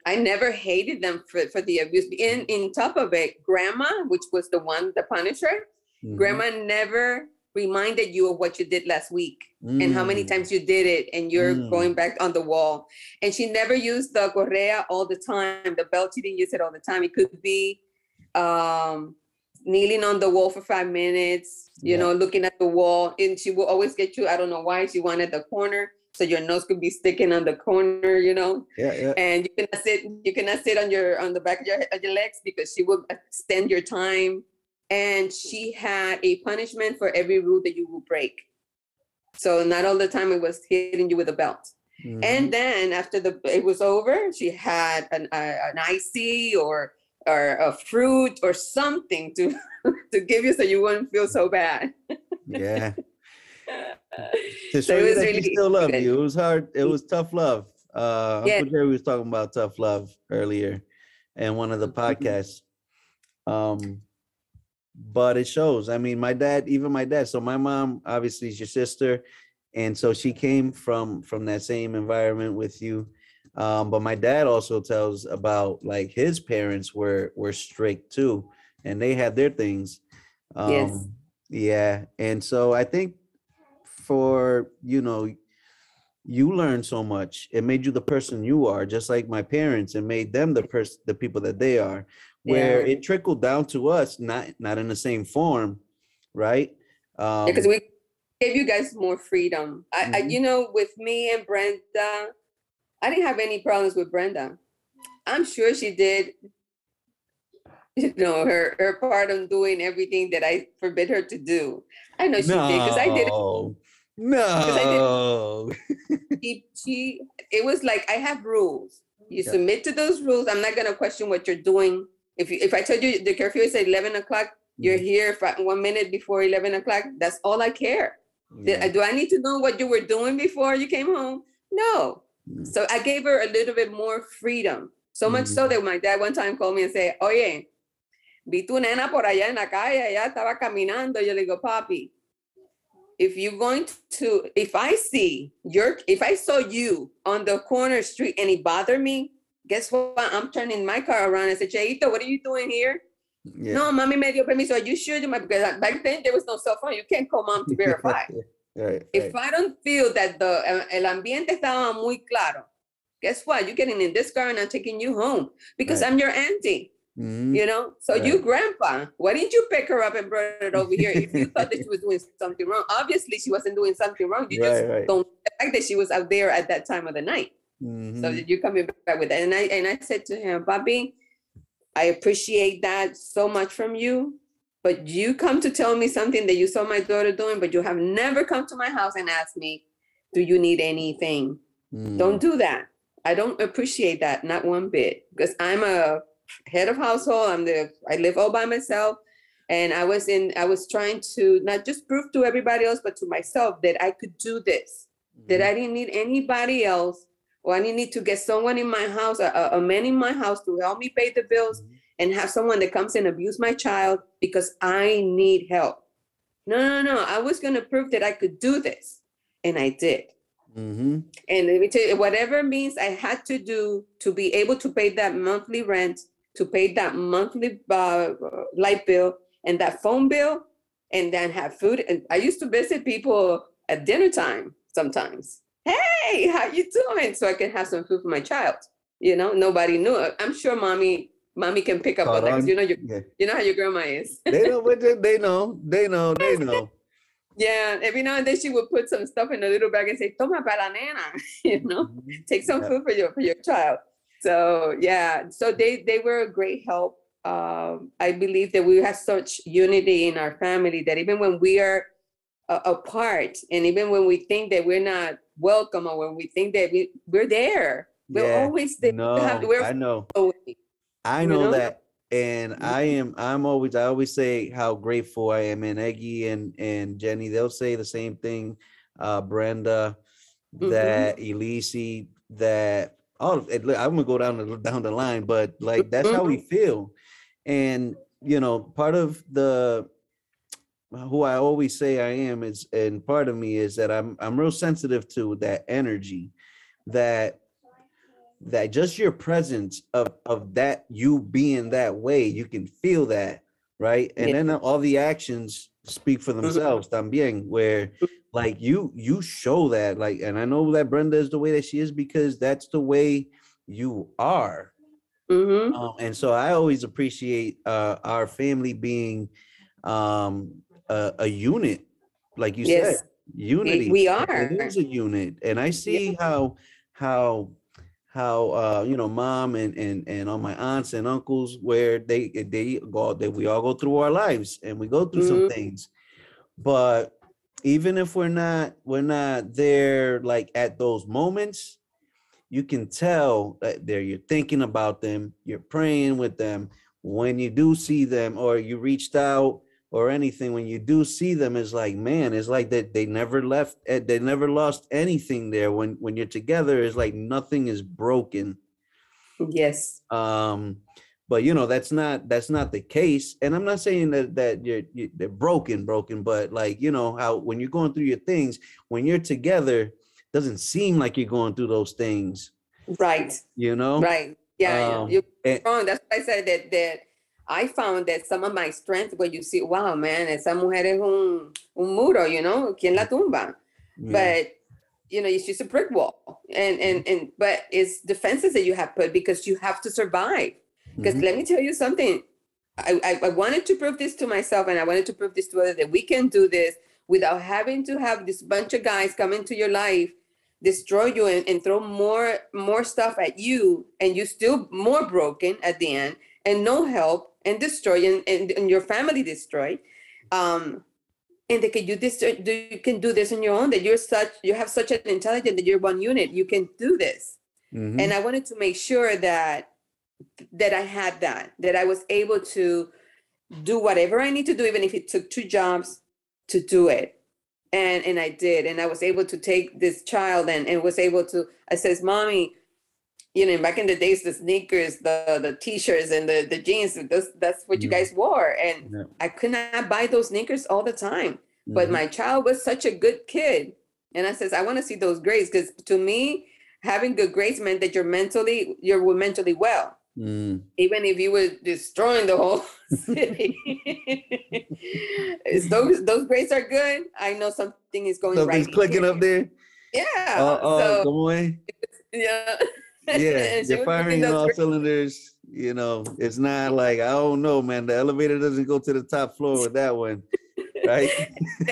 I never hated them for, for the abuse. In in top of it, grandma, which was the one, the punisher, mhm, grandma never reminded you of what you did last week and how many mm, times you did it and you're Mm. going back on the wall. And she never used the correa all the time. The belt, she didn't use it all the time. It could be um kneeling on the wall for five minutes, you Yeah. know, looking at the wall. And she will always get you. I don't know why she wanted the corner. So your nose could be sticking on the corner, you know Yeah, yeah. and you cannot sit you cannot sit on your on the back of your, of your legs because she will extend your time and she had a punishment for every rule that you would break so not all the time it was hitting you with a belt mhm. and then after the it was over she had an uh, an icy or or a fruit or something to to give you so you wouldn't feel so bad yeah. To So show it you was that really she still loved good. you. It was hard. It was tough love. Uh, Yeah. Uncle Jerry was talking about tough love earlier, in one of the Mhm. podcasts. Um, but it shows. I mean, my dad, even my dad. So my mom obviously is your sister, and so she came from from that same environment with you. Um, but my dad also tells about like his parents were were strict too, and they had their things. Um, Yes. Yeah, and so I think for you know you learned so much it made you the person you are just like my parents and made them the person the people that they are where Yeah. it trickled down to us not not in the same form right um because we gave you guys more freedom. I, I, you know, with me and Brenda, I didn't have any problems with Brenda. I'm sure she did, you know, her her part on doing everything that I forbid her to do. I know she did because I did. no I no She, she, it was like I have rules. You Yeah. submit to those rules. I'm not gonna question what you're doing. If you, if I told you the curfew is at 11 o'clock, you're Mm-hmm. here for one minute before 11 o'clock. That's all I care. Yeah. do I need to know what you were doing before you came home? No. Mm. So I gave her a little bit more freedom. So much so that my dad one time called me and said, Oye, vi tu nena por allá en la calle, ella estaba caminando. Yo le digo, papi, if you're going to, if I see your, if I saw you on the corner street and it bothered me, guess what? I'm turning my car around and say, Cheito, what are you doing here? Yeah. No, mommy me dio permiso. Are you sure? You might- Because back then there was no cell phone. You can't call mom to verify. right, if right. I don't feel that the el ambiente estaba muy claro, guess what? You're getting in this car and I'm taking you home because Right. I'm your auntie. Mhm. You know, so you, grandpa, why didn't you pick her up and bring it over here if you thought that she was doing something wrong? Obviously, she wasn't doing something wrong. You just don't the fact that she was out there at that time of the night. So Mhm. that you're coming back with that. And I and I said to him, Bobby, I appreciate that so much from you. But you come to tell me something that you saw my daughter doing, but you have never come to my house and asked me, do you need anything? Mm. Don't do that. I don't appreciate that, not one bit, because I'm a head of household. I'm the I live all by myself. And I was in, I was trying to not just prove to everybody else, but to myself that I could do this, that Mhm. I didn't need anybody else, or I didn't need to get someone in my house, a, a- a man in my house to help me pay the bills and have someone that comes and abuse my child because I need help. No, no, no. I was gonna prove that I could do this. And I did. Mhm. And let me tell you, whatever means I had to do to be able to pay that monthly rent, to pay that monthly uh, light bill and that phone bill, and then have food. And I used to visit people at dinner time sometimes. Hey, how you doing? So I can have some food for my child. You know, nobody knew. I'm sure mommy, mommy can pick up on that that. 'cause on. You know, you, Yeah. you know how your grandma is. They know what they, they know. They know. They know. yeah, every now and then she would put some stuff in a little bag and say, "Toma para la nena," you know. Mhm. take some Yeah. food for your for your child. So yeah, so they they were a great help. Um, I believe that we have such unity in our family that even when we are uh, apart, and even when we think that we're not welcome, or when we think that we we're there, we're Yeah. always there. We No, have- we're I know. away. I you know that. And I am I'm always I always say how grateful I am. And Eggy and and Jenny, they'll say the same thing. Uh Brenda, Mhm. that Elise, that all of it, I'm gonna go down the down the line, but like that's how we feel. And you know, part of the who I always say I am is and part of me is that I'm I'm real sensitive to that energy that that just your presence of of that you being that way you can feel that right and Yeah. then all the actions speak for themselves también where like you you show that like and i know that brenda is the way that she is because that's the way you are Mhm. um, and so I always appreciate uh, our family being um, a, a unit, like you Yes. said, unity. we It are. is a unit, and I see how how how uh, you know mom and and and all my aunts and uncles where they they go that we all go through our lives and we go through some Mhm. things, but even if we're not we're not there like at those moments you can tell that they're you're thinking about them, you're praying with them. When you do see them, or you reached out, or anything, when you do see them, it's like, man, it's like that they never left, eh, they never lost anything there. When when you're together, it's like nothing is broken. Yes. Um, but you know that's not that's not the case. And I'm not saying that that you're, you they're broken, broken, but like you know how when you're going through your things, when you're together, doesn't seem like you're going through those things. Right. You know, Right. Yeah. yeah. Um, You're and- wrong. That's why I said that that I found that some of my strength when you see, wow, man, esa mujer es un, un muro, you know, ¿quién la tumba? yeah. But you know, it's just a brick wall. And and and but it's defenses that you have put because you have to survive. Because Mhm. let me tell you something. I, I, I wanted to prove this to myself and I wanted to prove this to others that we can do this without having to have this bunch of guys come into your life, destroy you and, and throw more more stuff at you and you still more broken at the end and no help and destroy and, and, and your family destroy Um and that can you this you can do this on your own, that you're such you have such an intelligence that you're one unit, you can do this Mhm. and i wanted to make sure that that i had that that i was able to do whatever i need to do even if it took two jobs to do it and and i did and i was able to take this child and and was able to i says mommy you know back in the days the sneakers the the t-shirts and the the jeans that's that's what you Mhm. guys wore and Yeah. i could not buy those sneakers all the time but Mhm. my child was such a good kid and i says i want to see those grades because to me having good grades meant that you're mentally you're mentally well Mm. even if you were destroying the whole city those those grades are good i know something is going Something's right clicking here. up there. yeah Oh, oh, so come yeah Yeah, you're firing all cylinders. You know, it's not like I don't know, man. The elevator doesn't go to the top floor with that one, right?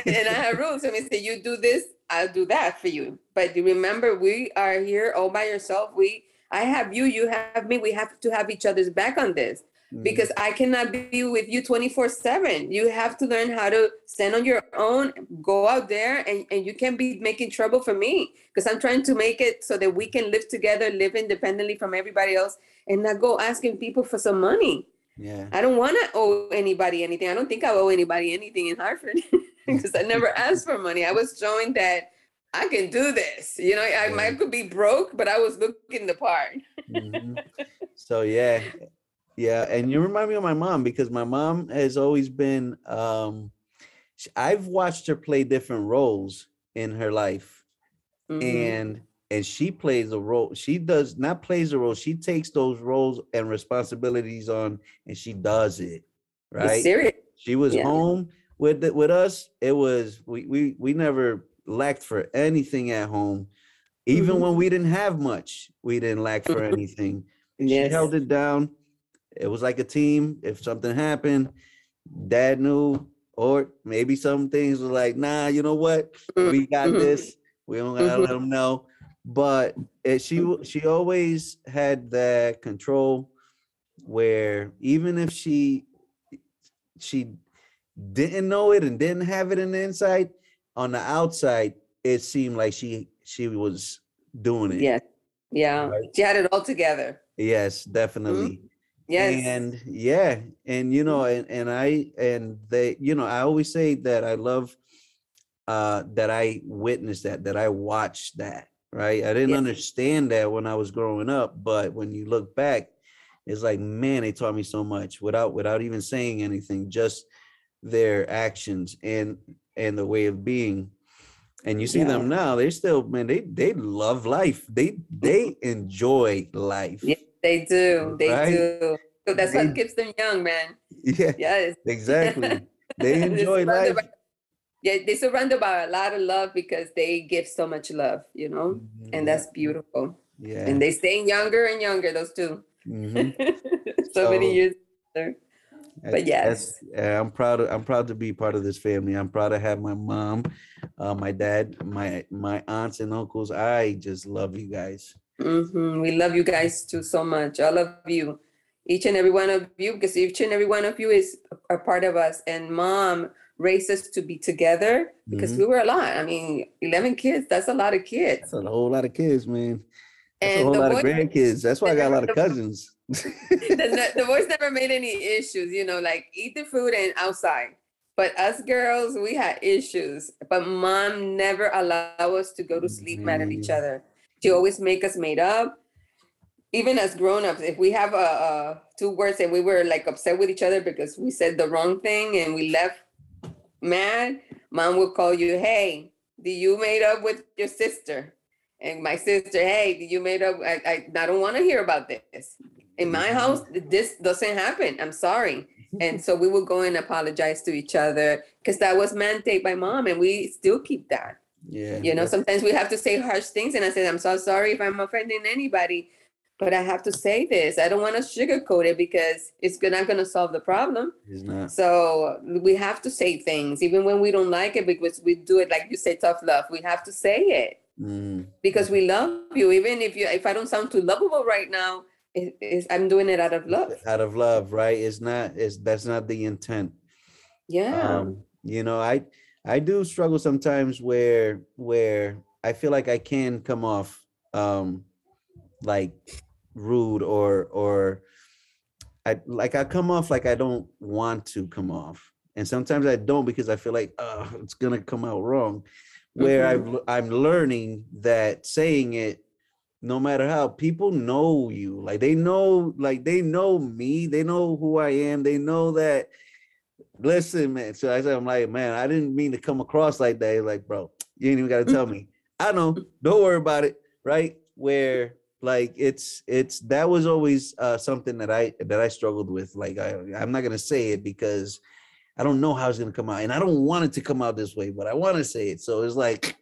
and I have rules. I mean, say you do this, I'll do that for you. But remember, we are here all by yourself. We, I have you, you have me. We have to have each other's back on this Mm. because I cannot be with you 24 7. You have to learn how to stand on your own, go out there, and, and you can be making trouble for me because I'm trying to make it so that we can live together, live independently from everybody else, and not go asking people for some money. yeah. I don't want to owe anybody anything. I don't think I owe anybody anything in Hartford because I never asked for money. I was showing that I can do this. You know, I Yeah. might could be broke, but I was looking the part. Mhm. So yeah, yeah, and you remind me of my mom because my mom has always been. um I've watched her play different roles in her life, Mhm. and and she plays a role. She does not plays a role. She takes those roles and responsibilities on, and she does it right. She was Yeah. home with the, with us. It was we we we never lacked for anything at home. Even Mhm. when we didn't have much, we didn't lack for Mhm. anything. She held it down. It was like a team. If something happened, dad knew, or maybe some things were like, nah, you know what? Mm-hmm. We got Mhm. this. We don't gotta mm-hmm. let them know. But it, she she always had that control where even if she she didn't know it and didn't have it in the inside, on the outside, it seemed like she she was doing it. Yes. Yeah. Right. She had it all together. Yes, definitely. Mm-hmm. Yes. And yeah, and you know, and, and I and they, you know, I always say that I love uh that I witnessed that, that I watched that, right? I didn't Yeah. understand that when I was growing up, but when you look back, it's like, man, they taught me so much without without even saying anything, just their actions and and the way of being. And you see them now, they're still, man, they they love life. They they enjoy life. Yeah, they do. They Right? do. So that's They- what keeps them young, man. Yeah, Yes. exactly. They enjoy life. by- yeah, they surrounded by a lot of love because they give so much love, you know, and that's beautiful. yeah. And they staying younger and younger, those two. mhm. so, many years. older. But yes, I'm proud. Of, I'm proud to be part of this family. I'm proud to have my mom, uh, my dad, my my aunts and uncles. I just love you guys. Mhm. We love you guys too so much. All of you, each and every one of you, because each and every one of you is a part of us. And mom raised us to be together because Mhm. we were a lot. I mean, 11 kids, that's a lot of kids. That's a whole lot of kids, man. That's a And whole the lot of grandkids. That's why I got a lot of cousins. the, the boys never made any issues, you know, like eat the food and outside. But us girls, we had issues. But mom never allowed us to go to sleep mad at each other. She always make us made up. Even as grown-ups, if we have a, a two words and we were like upset with each other because we said the wrong thing and we left mad, mom would call you, hey, do you made up with your sister? And my sister, hey, did you made up? I, I, I don't want to hear about this. In my house, this doesn't happen. I'm sorry. And so we would go and apologize to each other because that was mandated by mom, and we still keep that. Yeah, You know, sometimes we have to say harsh things, and I said, I'm so sorry if I'm offending anybody, but I have to say this. I don't want to sugarcoat it because it's not going to solve the problem. it's not. So we have to say things, even when we don't like it, because we do it like you say, tough love. We have to say it Mm, because we love you. Even if you, if I don't sound too lovable right now, it, it's, I'm doing it out of love. out of love, right? It's not. It's that's not the intent. Yeah. um you know i i do struggle sometimes where where i feel like i can come off um like rude or or i like i come off like i don't want to come off. And sometimes i don't because i feel like oh it's gonna come out wrong. Where i've l- i'm learning that saying it no matter how people know you. Like they know like they know me. They know who i am. They know that listen, man. So I said, I'm like, man, I didn't mean to come across like that. He's like, bro, you ain't even got to tell me. I know. Don't worry about it. Right? Where like it's it's that was always uh something that I that I struggled with. Like I I'm not gonna say it because I don't know how it's gonna come out, and I don't want it to come out this way, but I want to say it. So it's like,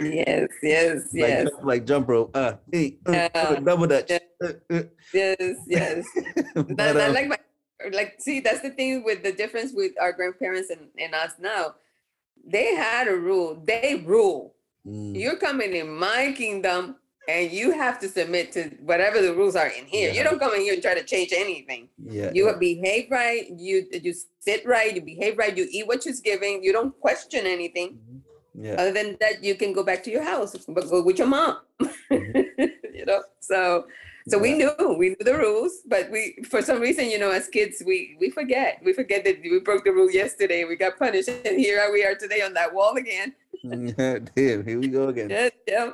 Yes, yes, like, yes, like jump rope, uh, hey, uh, uh, double dutch. Uh, uh. yes, yes. But, That, that um, like my like see that's the thing with the difference with our grandparents and, and us now. They had a rule. They rule. mm, You're coming in my kingdom and you have to submit to whatever the rules are in here. You don't come in here and try to change anything. yeah, You yeah. behave right, you you sit right, you behave right, you eat what you're given, you don't question anything. yeah. Other than that, you can go back to your house, but go with your mom. you know, so so we knew we knew the rules, but we for some reason, you know, as kids, we we forget. We forget that we broke the rule yesterday. We got punished, and here we are today on that wall again. Damn, here we go again. Yeah, yeah.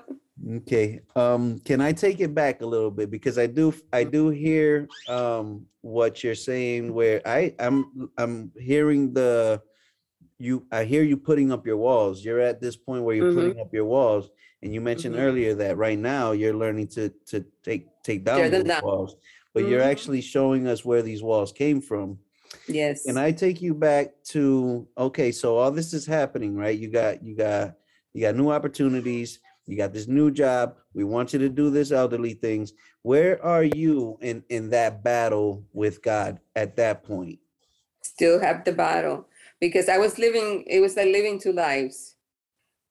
Okay. Um, can I take it back a little bit because I do I do hear um what you're saying where I I'm I'm hearing the you I hear you putting up your walls. You're at this point where you're Mhm. putting up your walls and you mentioned Mhm. earlier that right now you're learning to to take take down those down. walls. But you're Mhm. actually showing us where these walls came from. Yes. And I take you back to okay, so all this is happening, right? You got you got you got new opportunities, you got this new job. We want you to do this elderly things. Where are you in in that battle with God at that point? still have the battle because I was living, it was like living two lives.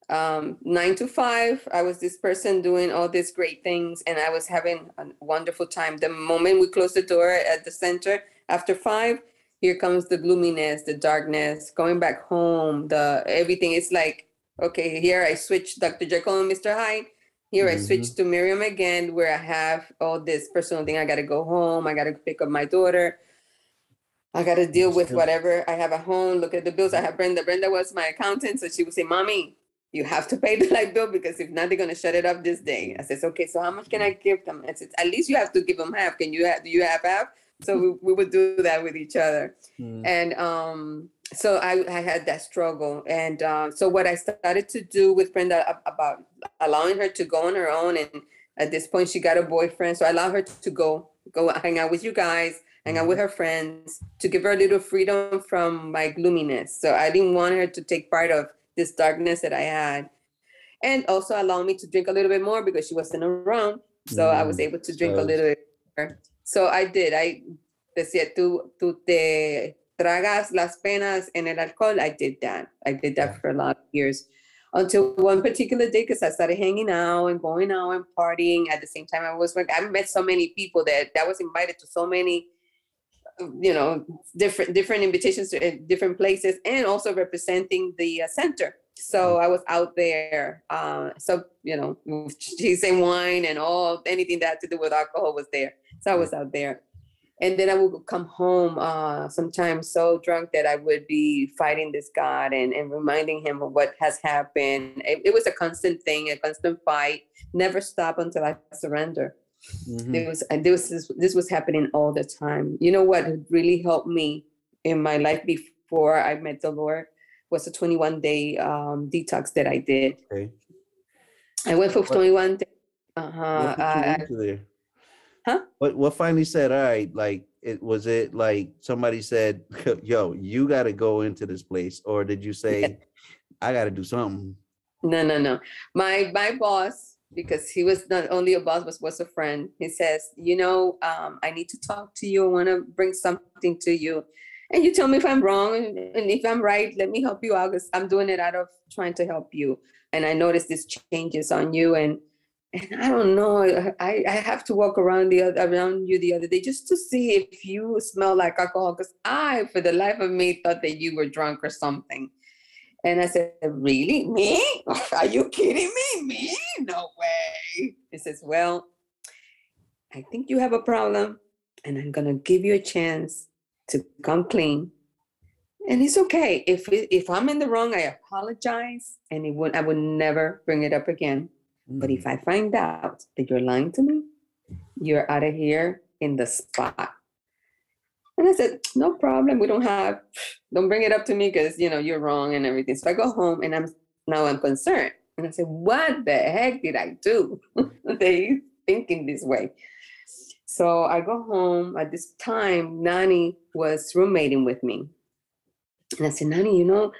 Um, nine to five, I was this person doing all these great things and I was having a wonderful time. The moment we closed the door at the center after five, here comes the gloominess, the darkness, going back home, the everything. It's like, okay, here I switch Dr. Jekyll and Mr. Hyde. Here I switch to Myriam again, where I have all this personal thing. I got to go home. I got to pick up my daughter. I got to deal with whatever I have at home. Look at the bills. I have Brenda. Brenda was my accountant, so she would say, "Mommy, you have to pay the light bill because if not, they're gonna shut it off this day." I says, "Okay, so how much can I give them?" I says, "At least you have to give them half. Can you have? Do you have half?" So we, we would do that with each other Mm, and um so I, I had that struggle and uh, so what i started to do with brenda about allowing her to go on her own and at this point she got a boyfriend so i allowed her to go go hang out with you guys hang out with her friends to give her a little freedom from my gloominess so i didn't want her to take part of this darkness that i had and also allow me to drink a little bit more because she wasn't around so i was Mm, able to drink a little bit more. so i did i decía, tú, tú te tragas las penas en el alcohol. I did that. I did that for a lot of years until one particular day because I started hanging out and going out and partying. At the same time, I was work- I met so many people that that was invited to so many, you know, different different invitations to uh, different places, and also representing the uh, center. So I was out there. Uh, so you know, cheese and wine and all anything that had to do with alcohol was there. So I was out there and then I would come home uh, sometimes so drunk that I would be fighting this God and, and reminding him of what has happened. It, it was a constant thing, a constant fight, never stop until I surrender. Mhm. It was and this is this was happening all the time. You know what really helped me in my life before I met the Lord was a 21 day um, detox that I did. Okay. I went for What- 21 days. What Uh-huh. put you I- into there? Huh? What what finally said, all right, like it was it like somebody said, yo, you gotta go into this place, or did you say, I gotta do something? No, no, no. My my boss, because he was not only a boss, but was a friend. He says, you know, um, I need to talk to you. I want to bring something to you, and you tell me if I'm wrong, and, if I'm right, let me help you out because I'm doing it out of trying to help you. And I noticed these changes on you, and and I don't know. I I have to walk around the oth- around you the other day just to see if you smell like alcohol, because I, for the life of me, thought that you were drunk or something. And I said, Really? Me? Are you kidding me? Me? No way. He says, Well, I think you have a problem, and I'm going to give you a chance to come clean. And it's okay. If, if I'm in the wrong, I apologize, and it would, I would never bring it up again. But Mm. if I find out that you're lying to me, you're out of here in the spot. And I said, no problem. We don't have, don't bring it up to me because, you know, you're wrong and everything. So I go home and I'm, now I'm concerned. And I said, what the heck did I do? they thinking this way. So I go home at this time, Nani was roommating with me. And I said, Nani, you know,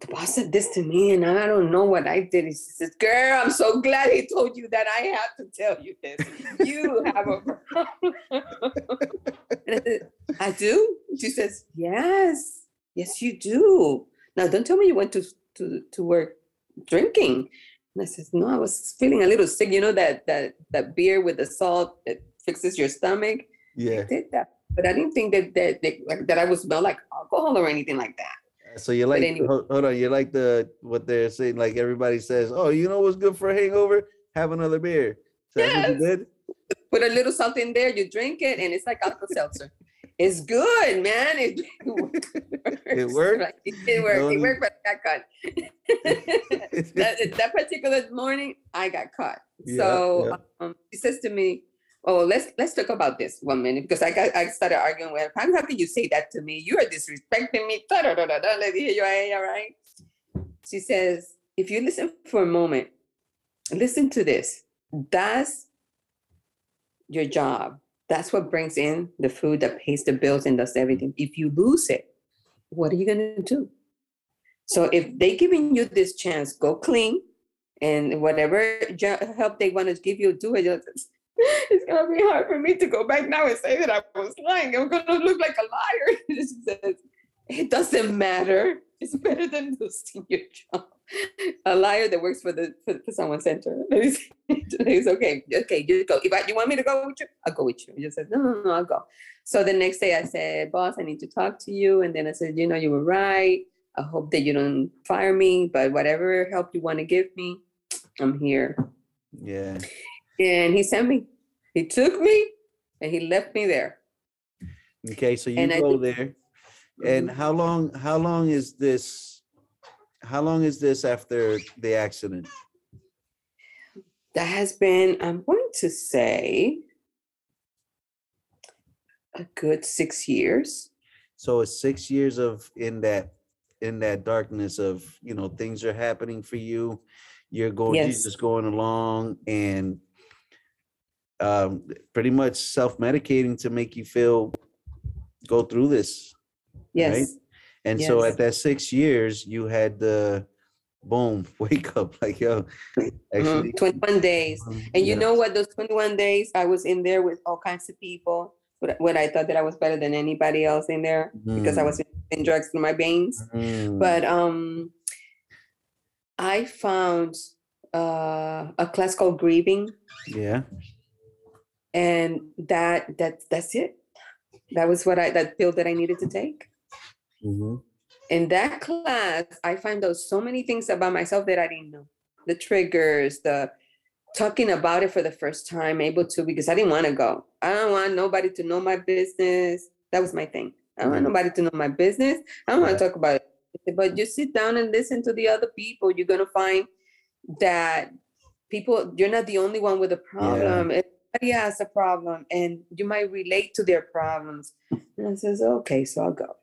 the boss said this to me and I don't know what I did. He says, girl, I'm so glad he told you that I have to tell you this. You have a problem. and I said, I do? She says, yes, yes, you do. Now, don't tell me you went to, to, to work drinking. And I said, no, I was feeling a little sick. You know that that that beer with the salt that fixes your stomach? Yeah. I did that. But I didn't think that that that, like, that I would smell like alcohol or anything like that. So you're like, anyway. hold, hold on, you're like the what they're saying. Like everybody says, oh, you know what's good for a hangover? Have another beer. So you Yes. did. Put a little salt in there, you drink it, and it's like Alka-Seltzer. It's good, man. It, It worked? Like, It did work. No, It worked, but I got caught. that, that particular morning, I got caught. Yeah, so um, he says to me, "Oh, let's let's talk about this one minute," because I got I started arguing with her. How can you say that to me? You are disrespecting me. Let me hear you. All right. She says, "If you listen for a moment, listen to this. That's your job. That's what brings in the food that pays the bills and does everything. If you lose it, what are you gonna do? So if they giving you this chance, go clean, and whatever help they want to give you, do it. It's gonna be hard for me to go back now and say that I was lying. I'm gonna look like a liar. She says, it doesn't matter. It's better than losing your job. A liar that works for the for, for someone's center. He's okay. Okay, you go. If I, you want me to go with you, I'll go with you. He just said, no, no, no, I'll go. So the next day I said, boss, I need to talk to you. And then I said, you know, you were right. I hope that you don't fire me, but whatever help you want to give me, I'm here. Yeah. And he sent me. He took me and he left me there. Okay, so you And go did- there. Mm-hmm. And how long how long is this how long is this after the accident? That has been, I'm going to say, a good six years. So it's six years of in that in that darkness of you know things are happening for you. You're going you're Yes. just going along and um pretty much self-medicating to make you feel go through this. Yes. And so at that six years, you had the boom, wake up, like yo, Mhm, actually. 21 days. um, And you yeah. know what? Those 21 days, I was in there with all kinds of people. But when I thought that I was better than anybody else in there because I Mm, was in drugs in my veins. mm, But um, I found uh, a class called grieving, yeah, and that that that's it. That was what I that pill that I needed to take. mhm, in that class, I find out so many things about myself that I didn't know. The triggers, the talking about it for the first time, able to because I didn't want to go. I don't want nobody to know my business. That was my thing. I don't want nobody to know my business. I don't want to talk about it. But you sit down and listen to the other people. You're gonna find that people, you're not the only one with a problem. Everybody has a problem, and you might relate to their problems. And I says, okay, so I'll go.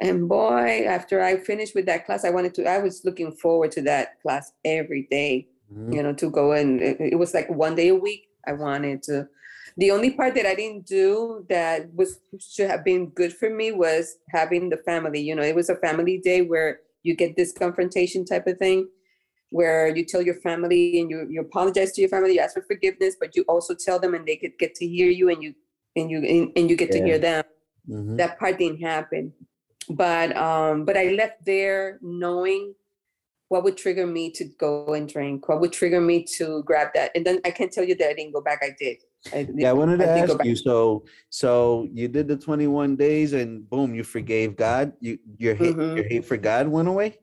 And boy, after I finished with that class, I wanted to, I was looking forward to that class every day, mhm, you know, to go and it, it was like one day a week. I wanted to. The only part that I didn't do that was should have been good for me was having the family. You know, it was a family day where you get this confrontation type of thing where you tell your family and you, you apologize to your family, you ask for forgiveness, but you also tell them and they could get to hear you and you and you and, and you get to hear them mhm. that part didn't happen but um but i left there knowing what would trigger me to go and drink what would trigger me to grab that and then i can't tell you that i didn't go back i did I, Yeah, I wanted to I ask you. So, so you did the 21 days, and boom, you forgave God. You your hate Mhm. your hate for God went away.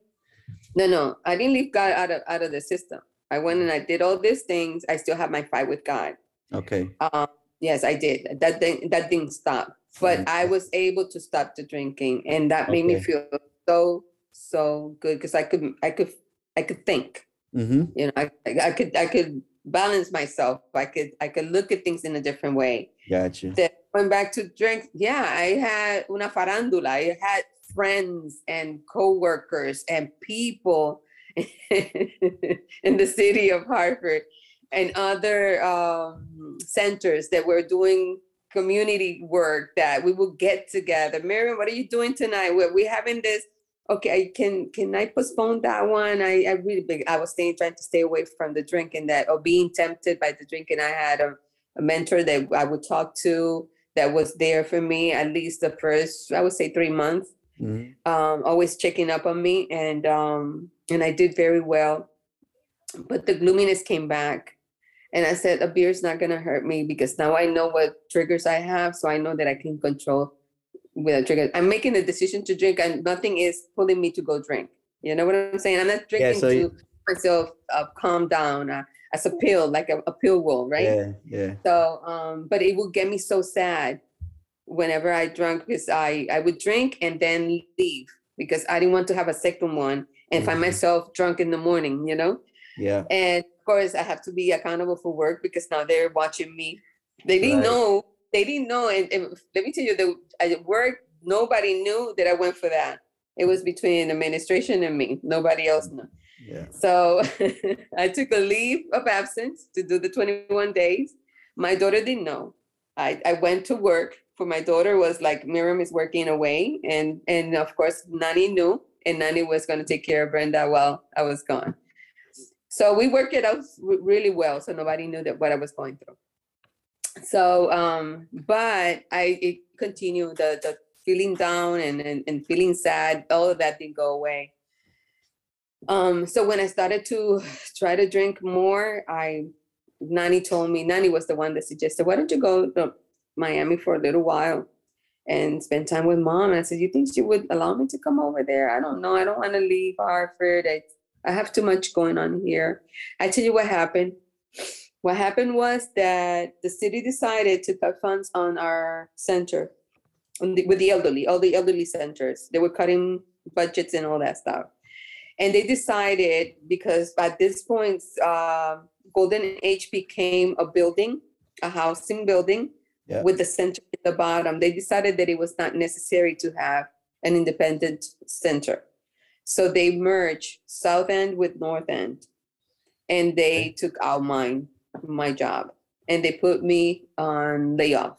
No no i didn't leave god out of out of the system i went and i did all these things i still have my fight with god Okay. um yes i did that thing that didn't stop but Mhm. i was able to stop the drinking and that made me feel so so good because i could i could i could think Mm-hmm. you know I, I could i could balance myself i could i could look at things in a different way Gotcha. that went back to drink. Yeah, I had una farándula. I had friends and coworkers and people in the city of Hartford and other um, centers that were doing community work that we would get together. Myriam, what are you doing tonight? We're we having this. Okay, can can I postpone that one? I, I really big. I was staying trying to stay away from the drinking that or being tempted by the drinking. I had a, a mentor that I would talk to that was there for me at least the first I would say three months. Mhm. Um, always checking up on me and um, and I did very well. But the gloominess came back. And I said, a beer is not gonna hurt me because now I know what triggers I have, so I know that I can control with a trigger. I'm making the decision to drink, and nothing is pulling me to go drink. You know what I'm saying? I'm not drinking so to you- myself uh, calm down uh, as a pill, like a, a pill will, right? Yeah, yeah. So, um, but it would get me so sad whenever I drank because I I would drink and then leave because I didn't want to have a second one and find Mhm. myself drunk in the morning, you know. Yeah. And of course, I have to be accountable for work because now they're watching me. They didn't Right. know. They didn't know. And, and let me tell you, the at work, nobody knew that I went for that. It was between administration and me. Nobody else knew. Yeah. So I took a leave of absence to do the 21 days. My daughter didn't know. I, I went to work for my daughter was like Myriam is working away and and of course Nani knew and Nani was going to take care of Brenda while I was gone. So we worked it out really well so nobody knew that what I was going through. So um but I it continued the the feeling down and, and and feeling sad all of that didn't go away. Um, so when I started to try to drink more, I Nani told me, Nani was the one that suggested, why don't you go to Miami for a little while and spend time with mom? And I said, You think she would allow me to come over there? I don't know. I don't want to leave Hartford. I, I have too much going on here. I tell you what happened. What happened was that the city decided to cut funds on our center on the, with the elderly, all the elderly centers. They were cutting budgets and all that stuff and they decided because by this point uh, golden age became a building a housing building Yeah. with the center at the bottom they decided that it was not necessary to have an independent center so they merged south end with north end and they took out mine my job and they put me on layoff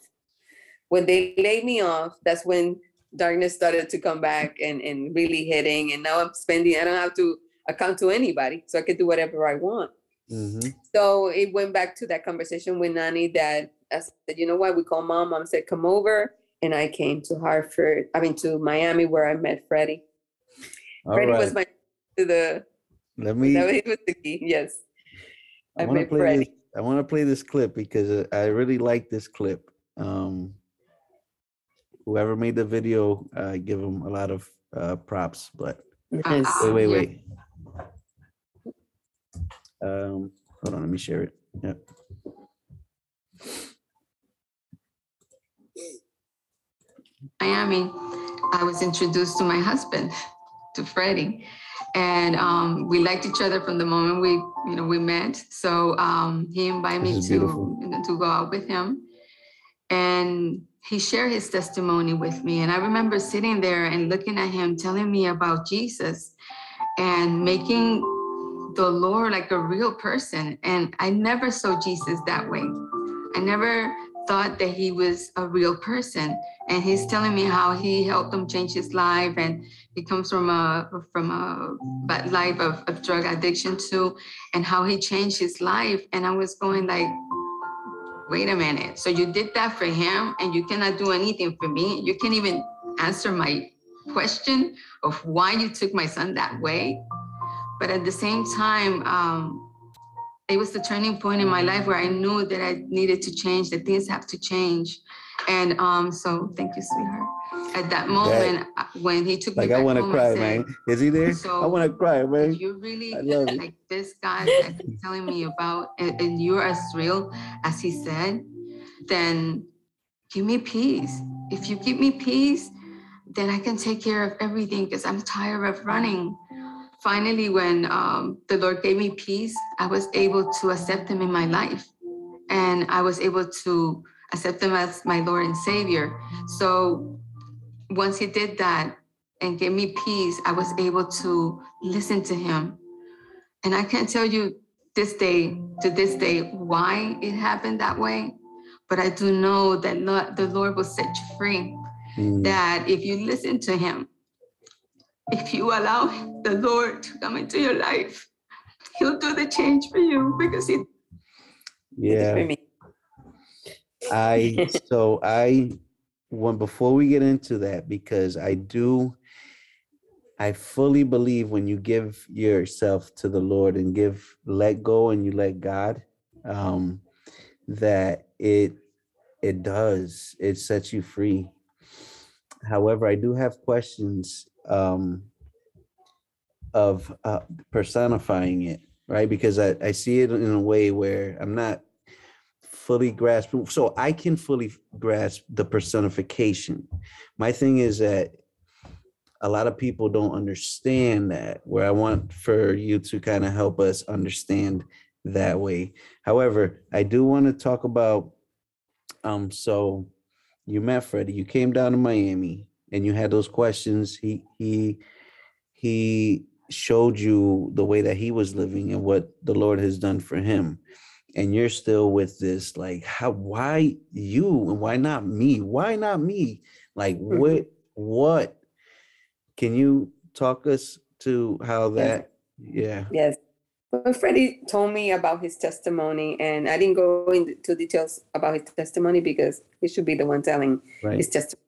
when they laid me off that's when darkness started to come back and, and really hitting. And now I'm spending, I don't have to account to anybody. So I can do whatever I want. Mm-hmm. So it went back to that conversation with Nani that I said, you know what? We called mom. Mom said, come over. And I came to Hartford, I mean, to Miami where I met Freddie. All Freddie right. was my, to the, Let me. that was the key. Yes. I I want to play Freddie. this. I want to play this clip because uh, I really like this clip. Um, whoever made the video, uh, give them a lot of uh, props. But Yes. Uh, wait, wait, yeah. wait. Um, hold on, let me share it. Yep. Miami, I was introduced to my husband, to Freddie, and um, we liked each other from the moment we, you know, we met. So um, he invited me to you know, to go out with him, and he shared his testimony with me. And I remember sitting there and looking at him, telling me about Jesus, and making the Lord like a real person. And I never saw Jesus that way. I never thought that he was a real person. And he's telling me how he helped him change his life. And he comes from a from a life of, of drug addiction too and how he changed his life. And i was going like wait a minute. So you did that for him and you cannot do anything for me? You can't even answer my question of why you took my son that way? But at the same time um, it was the turning point in my life where I knew that I needed to change, that things have to change. And um, so thank you, sweetheart. At that moment, uh, when he took Like me I want to cry, said, man. Is he there? So I want to cry, man. if you really love it. like this guy that he's telling me about, and, and you're as real as he said, then give me peace. If you give me peace, then I can take care of everything because I'm tired of running. Finally, when um, the Lord gave me peace, I was able to accept Him in my life. And I was able to accept him as my Lord and Savior. So once he did that and gave me peace, I was able to listen to him. And I can't tell you this day to this day why it happened that way, but I do know that the Lord will set you free. Mm, That if you listen to him, if you allow the Lord to come into your life, he'll do the change for you because he yeah. For me. I so I when before we get into that because I do I fully believe when you give yourself to the Lord and give let go and you let God um that it it does it sets you free. However, I do have questions um of uh, personifying it, right? Because I, I see it in a way where I'm not fully grasping. So I can fully grasp the personification. My thing is that a lot of people don't understand that, where I want for you to kind of help us understand that way. However, I do want to talk about um so you met Freddie, you came down to Miami and you had those questions. He he he showed you the way that he was living and what the Lord has done for him. And you're still with this, like, how why you and why not me? Why not me? Like Mhm. what what can you talk us to how Yes. that yeah. Yes. When Freddie told me about his testimony, and I didn't go into details about his testimony because he should be the one telling Right. his testimony.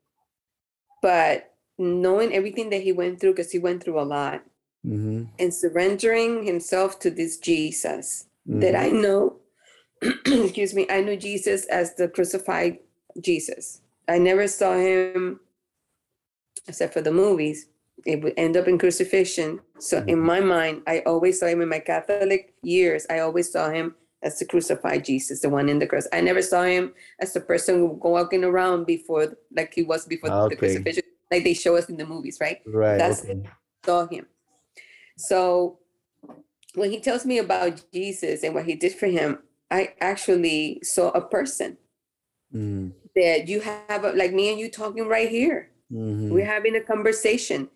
But knowing everything that he went through, because he went through a lot, Mm-hmm. and surrendering himself to this Jesus that mm-hmm, I know, excuse me, I knew Jesus as the crucified Jesus. I never saw him, except for the movies, it would end up in crucifixion. So in Mhm. my mind, I always saw him in my Catholic years. I always saw him as the crucified Jesus, the one in the cross. I never saw him as the person who go walking around before, like he was before Ah, the crucifixion, like they show us in the movies, right? Right. That's- okay. saw him. So when he tells me about Jesus and what he did for him, I actually saw a person Mm, that you have, a- like me and you talking right here. mhm, We're having a conversation.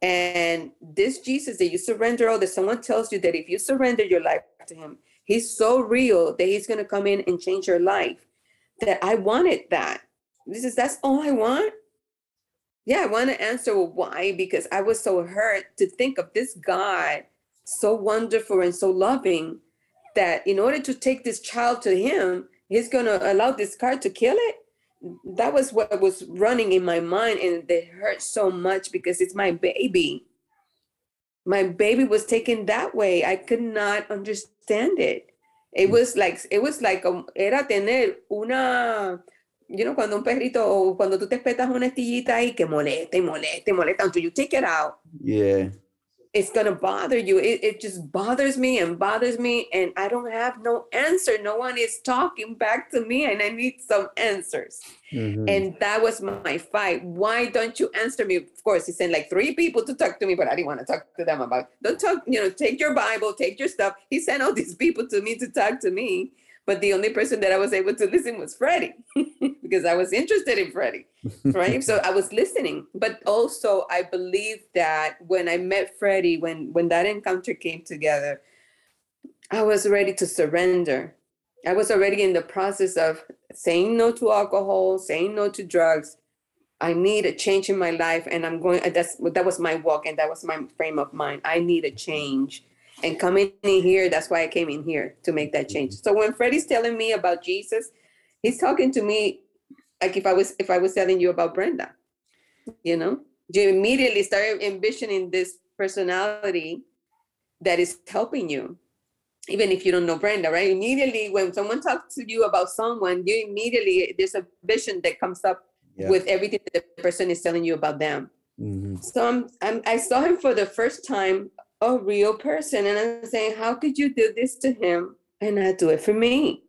And this Jesus that you surrender all, that someone tells you that if you surrender your life to him, he's so real that he's going to come in and change your life. That I wanted that. This is that's all I want. Yeah, I want to answer why because I was so hurt to think of this God, so wonderful and so loving, that in order to take this child to him, he's going to allow this car to kill it. That was what was running in my mind, and it hurt so much because it's my baby. My baby was taken that way. I could not understand it. It was like it was like um, era tener una you know, cuando un perrito o cuando tú te espetas una estillita ahí que molesta y molesta y molesta until you take it out, Yeah. It's gonna bother you. It, it just bothers me and bothers me, and I don't have no answer. No one is talking back to me, and I need some answers. mhm, And that was my fight. Why don't you answer me? Of course, he sent like three people to talk to me, but I didn't want to talk to them about. Don't talk. You know, take your Bible, take your stuff. He sent all these people to me to talk to me, but the only person that I was able to listen was Freddie, because I was interested in Freddie right? So i was listening. But also i believe that when i met freddie when when that encounter came together i was ready to surrender. I was already in the process of saying no to alcohol saying no to drugs. I need a change in my life and i'm going that's that was my walk and that was my frame of mind. I need a change and coming in here that's why i came in here to make that change so when freddie's telling me about jesus he's talking to me like if I was if I was telling you about Brenda, you know, you immediately start envisioning this personality that is helping you, even if you don't know Brenda, right? Immediately when someone talks to you about someone, you immediately there's a vision that comes up Yeah. with everything that the person is telling you about them. mhm, So I'm, I'm I saw him for the first time, a real person, and I'm saying, how could you do this to him and not do it for me?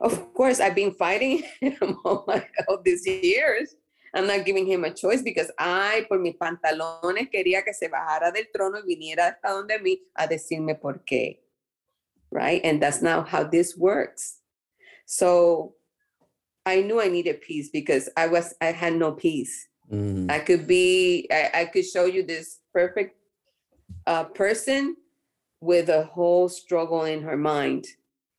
Of course, I've been fighting him all, my, all these years. I'm not giving him a choice because I, por mis pantalones, quería que se bajara del trono y viniera hasta donde mí a decirme por qué. Right? And that's not how this works. So I knew I needed peace because I was I had no peace. Mm, I could be I, I could show you this perfect uh, person with a whole struggle in her mind.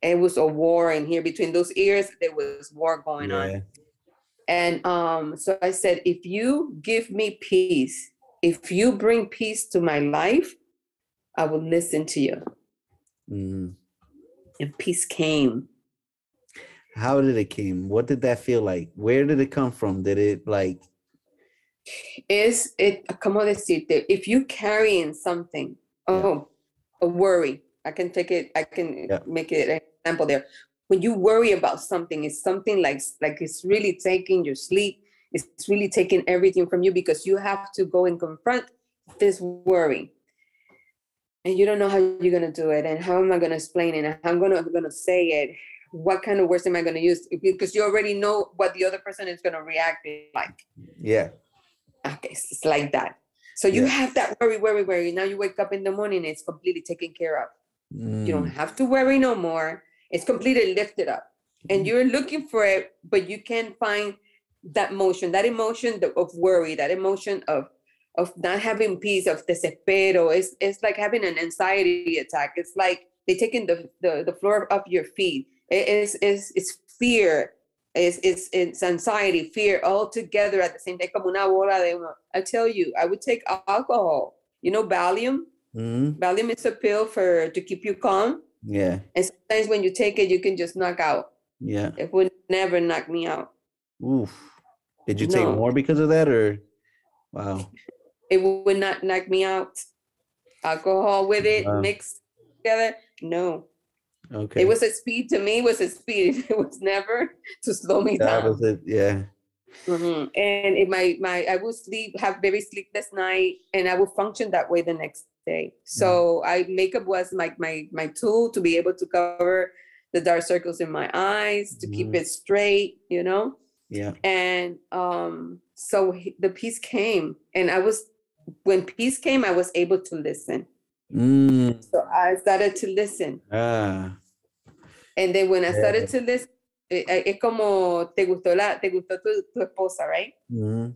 It was a war in here between those ears. There was war going on. And um, so I said, if you give me peace, if you bring peace to my life, I will listen to you. Mm. And peace came. How did it came? What did that feel like? Where did it come from? Did it like Es, eh, it, como decirte, if you carrying something, oh, a worry, I can take it, I can Yeah. make it an example there. When you worry about something, it's something like, like it's really taking your sleep, it's really taking everything from you because you have to go and confront this worry. And you don't know how you're gonna do it, and how am I gonna explain it, and how I'm gonna gonna say it, what kind of words am I gonna use? Because you already know what the other person is gonna react like. yeah. Okay, it's it's like that. So you Yeah. have that worry, worry, worry. Now you wake up in the morning, it's completely taken care of. You don't Mm, have to worry no more. It's completely lifted up. And you're looking for it, but you can't find that motion, that emotion of worry, that emotion of of not having peace, of desespero. It's it's like having an anxiety attack. It's like they're taking the the, the floor off your feet. It is is it's fear. It's, it's it's anxiety, fear all together at the same time. Como una bola de. I tell you, I would take alcohol. You know, Valium. mm, Valium is a pill for to keep you calm. yeah. And sometimes when you take it, you can just knock out. Yeah. It would never knock me out. Oof. Did you take No. more because of that or wow. It would not knock me out. Alcohol with it Wow. mixed together. No. Okay. It was a speed to me, it was a speed. It was never to slow me that down. was it. Yeah. Mhm. And it my my I would sleep, have very sleepless night, and I would function that way the next day. So I makeup was my my my tool to be able to cover the dark circles in my eyes, to keep Mhm. it straight, you know. Yeah. And um, so he- the peace came, and I was when peace came, I was able to listen. Mm, So I started to listen, ah. and then when I Yeah. started to listen, eh, eh, es como te gustó la te gustó tu, tu esposa, right? Mm-hmm.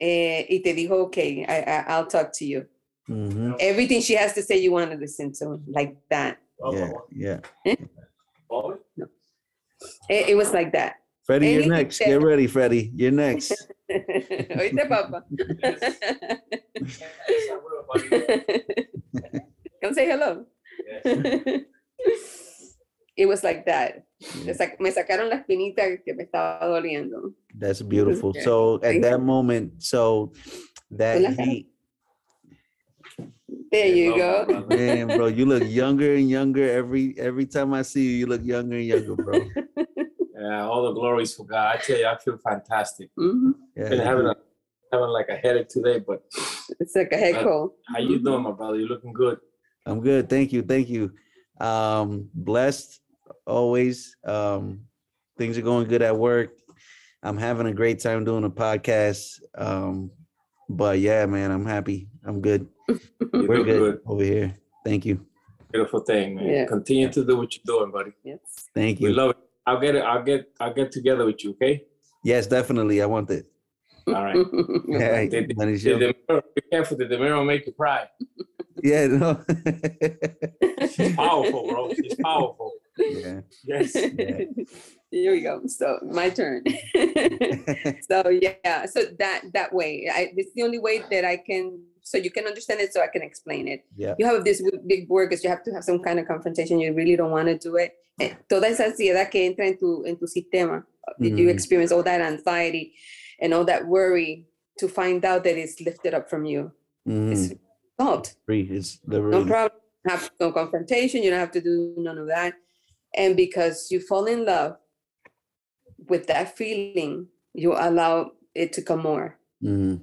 eh, y te dijo, okay, I, I, I'll talk to you. Mm-hmm. Everything she has to say, you want to listen to, like that. Yeah. Yeah. It, it was like that. Freddie, you're Anything next. Get ready, Freddie. You're next. Oíste, papá. Come say hello. it was like that. Me sac- me sacaron la espinita que me estaba doliendo. That's beautiful. So at that moment, so that heat, There you go. man, bro, you look younger and younger every every time I see you. You look younger and younger, bro. Yeah, all the glories for God. I tell you, I feel fantastic. Mhm. Yeah, Been having a having like a headache today, but It's like a head Uh, cold. how you doing, my brother? You looking good? I'm good. Thank you. Thank you. Um, blessed always. Um, things are going good at work. I'm having a great time doing a podcast. Um, but yeah, man, I'm happy. I'm good. We're good, good. over here. Thank you. Beautiful thing, man. Yeah. Continue to do what you're doing, buddy. Yes. Thank you. We you. love it. I'll get it. I'll get. I'll get together with you. Okay. Yes, definitely. I want it. All right. Yeah, Did- money Did the mirror, be careful. Did the mirror will make you cry? Yeah, no. She's powerful, bro. She's powerful. yeah. Yes. Here we go. So my turn. so yeah, so that that way, I, it's the only way that I can, so you can understand it, so I can explain it. Yeah. You have this big word because you have to have some kind of confrontation. You really don't want to do it. Eh, Toda esa ansiedad que entra en tu en tu sistema, that you Mhm. experience all that anxiety and all that worry to find out that it's lifted up from you. Mhm. It's solved. Free. It's No problem. Have no confrontation. You don't have to do none of that. And because you fall in love with that feeling, you allow it to come more. Mhm.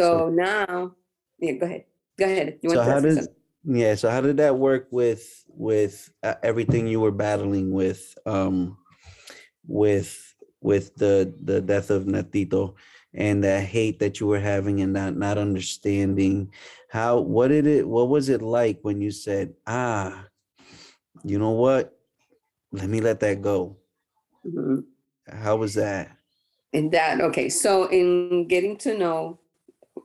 So, now, yeah, go ahead. Go ahead. You So to how does yeah? So how did that work with with uh, everything you were battling with um with with the the death of Natito and the hate that you were having and not not understanding how what did it what was it like when you said ah you know what let me let that go Mhm. How was that? And that, okay. So in getting to know,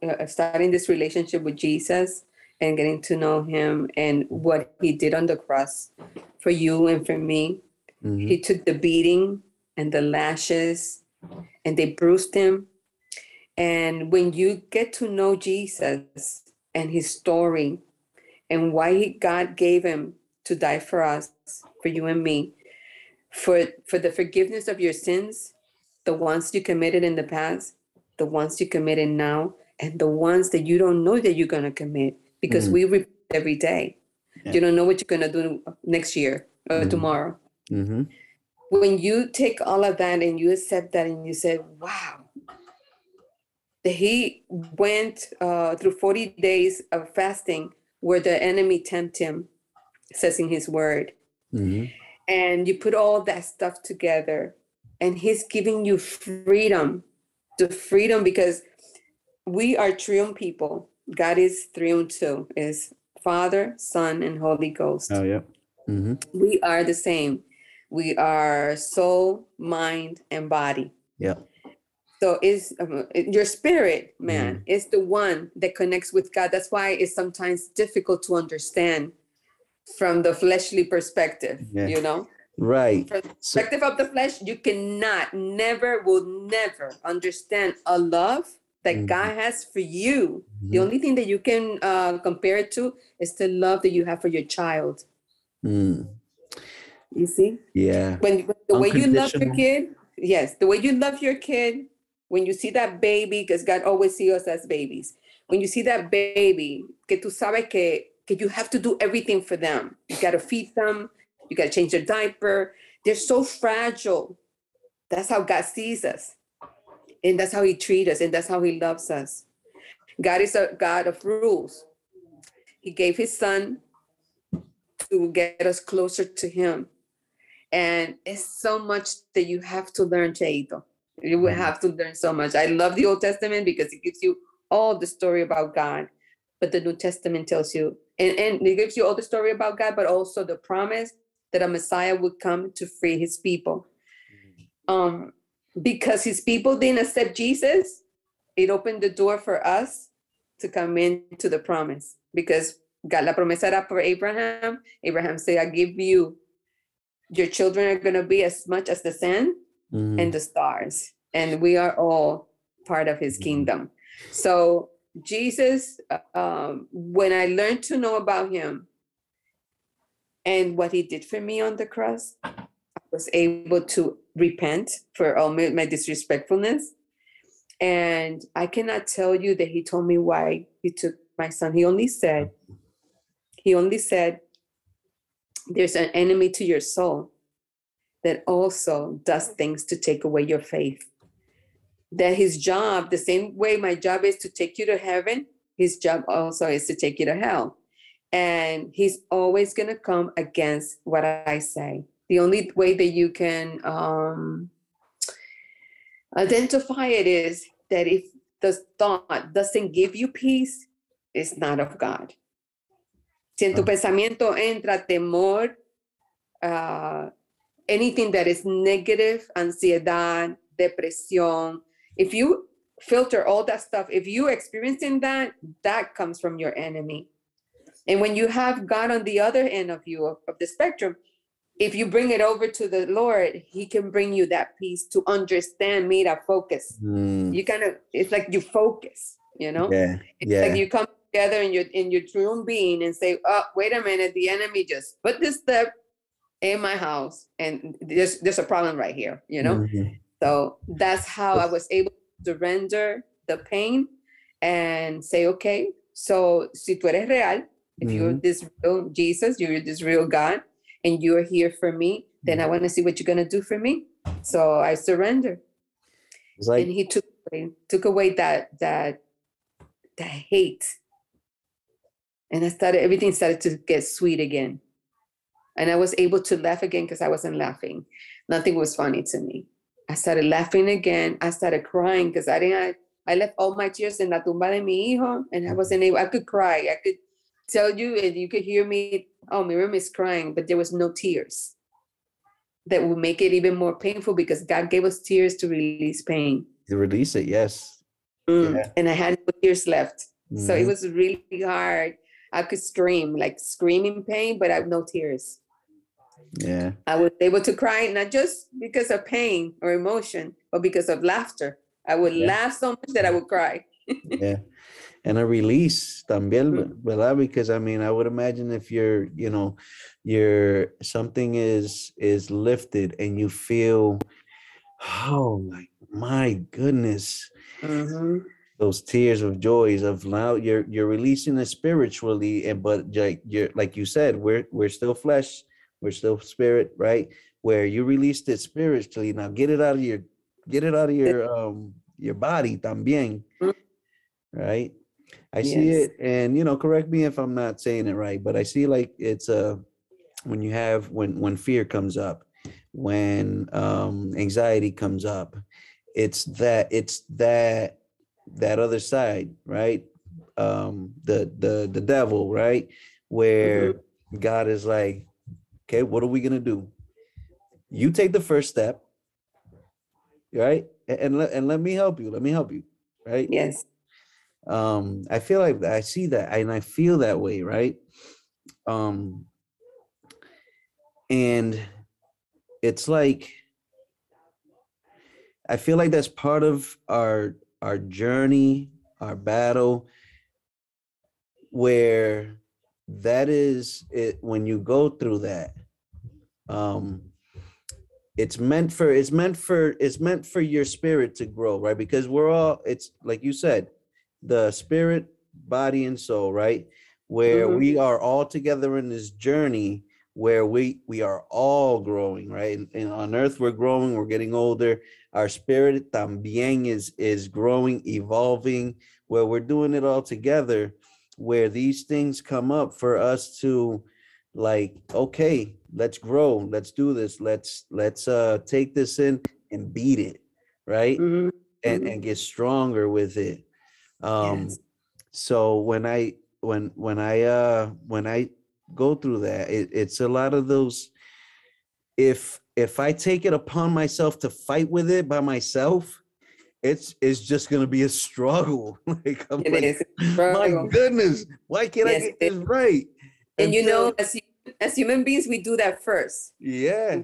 uh, starting this relationship with Jesus and getting to know him and what he did on the cross for you and for me, Mhm. he took the beating and the lashes and they bruised him. And when you get to know Jesus and his story and why he, God gave him to die for us, for you and me, for, for the forgiveness of your sins, the ones you committed in the past, the ones you committed now, and the ones that you don't know that you're going to commit because Mhm. we repeat every day. Yeah. You don't know what you're going to do next year or Mhm. tomorrow Mhm. when you take all of that and you accept that and you say, wow, he went uh, through 40 days of fasting where the enemy tempt him, says in his word, Mhm. and you put all that stuff together and he's giving you freedom, the freedom because we are triune people. God is triune too, is Father, Son, and Holy Ghost Oh yeah. Mhm. we are the same. We are soul, mind, and body. Yeah. So is um, your spirit, man, is the one that connects with God. That's why it's sometimes difficult to understand from the fleshly perspective. Yeah. You know, Right. from the So, perspective of the flesh, you cannot, never, will never understand a love that Mhm. God has for you. The Mhm. only thing that you can uh, compare it to is the love that you have for your child. Mm. You see? Yeah. when when the way you love your kid yes the way you love your kid when you see that baby because god always sees us as babies when you see that baby que tú sabes que, que you have to do everything for them you got to feed them you got to change their diaper they're so fragile that's how god sees us and that's how he treats us and that's how he loves us. God is a god of rules. He gave his son to get us closer to him. And it's so much that you have to learn Cheito. you will have to learn so much. I love the old testament because it gives you all the story about god but the new testament tells you and, and it gives you all the story about god but also the promise that a messiah would come to free his people. Um because his people didn't accept jesus it opened the door for us to come into the promise because God, la promesa era for Abraham. Abraham said, I give you, your children are going to be as much as the sand Mhm. and the stars. And we are all part of his Mhm. kingdom. So, Jesus, um, when I learned to know about him and what he did for me on the cross, was able to repent for all my, my disrespectfulness. And I cannot tell you that he told me why he took my son. He only said, he only said, there's an enemy to your soul that also does things to take away your faith. That his job, the same way my job is to take you to heaven, his job also is to take you to hell. And he's always going to come against what I say. The only way that you can um, identify it is that if the thought doesn't give you peace, it's not of God. Si en tu Ah. pensamiento entra temor, uh, anything that is negative, ansiedad, depresión, if you filter all that stuff, if you experiencing that, that comes from your enemy. And when you have God on the other end of you of, of the spectrum, if you bring it over to the Lord, He can bring you that peace to understand, mira, focus. Mm. You kind of, it's like you focus, you know? Yeah. It's Yeah. like you come together in your in your true being and say, "Oh, wait a minute, the enemy just put this step in my house, and there's there's a problem right here," you know. Mhm. So that's how I was able to surrender the pain and say, "Okay, so si tú eres real, if you're Mhm. this real Jesus, you're this real God, and you're here for me, then I mm-hmm. want to see what you're gonna do for me." So I surrender. Like and he took away took away that that that hate. And i started everything started to get sweet again. And i was able to laugh again because i wasn't laughing. Nothing was funny to me. I started laughing again. I started crying because i didn't I, I left all my tears in la tumba de mi hijo and i mm-hmm. wasn't able i could cry. I could tell you and you could hear me oh Myriam is crying but there was no tears that would make it even more painful because God gave us tears to release pain. To release it, yes. Mm, Yeah. And I had no tears left. So it Mhm. was really hard. I could scream, like screaming pain, but I have no tears. yeah. I was able to cry not just because of pain or emotion, but because of laughter. I would Yeah. laugh so much that I would cry. yeah and a release también Mm. verdad because i mean i would imagine if you're you know you're something is is lifted and you feel oh my my goodness Mhm. those tears of joys of now you're you're releasing it spiritually and but like you're like you said we're we're still flesh we're still spirit right where you released it spiritually now get it out of your get it out of your um your body también Mm. right i see it and you know correct me if i'm not saying it right but i see like it's uh when you have when when fear comes up when um anxiety comes up it's that it's that that other side right? Um the the the devil right? Where god is like okay what are we gonna do? You take the first step right? A- and let, and let me help you let me help you right? Yes. Um i feel like i see that and i feel that way right? Um and it's like i feel like that's part of our our journey our battle where that is it when you go through that um it's meant for it's meant for it's meant for your spirit to grow right? Because we're all it's like you said the spirit body and soul right where Mhm. we are all together in this journey where we we are all growing right and, and on earth we're growing we're getting older our spirit también is is growing evolving where we're doing it all together where these things come up for us to like okay let's grow let's do this let's let's uh take this in and beat it right Mhm. and Mhm. and get stronger with it um Yes. so when i when when i uh when i go through that it, it's a lot of those if if i take it upon myself to fight with it by myself it's it's just gonna be a struggle like i'm It like is a my goodness why can't i get this right And you know, as as human beings, we do that first. yeah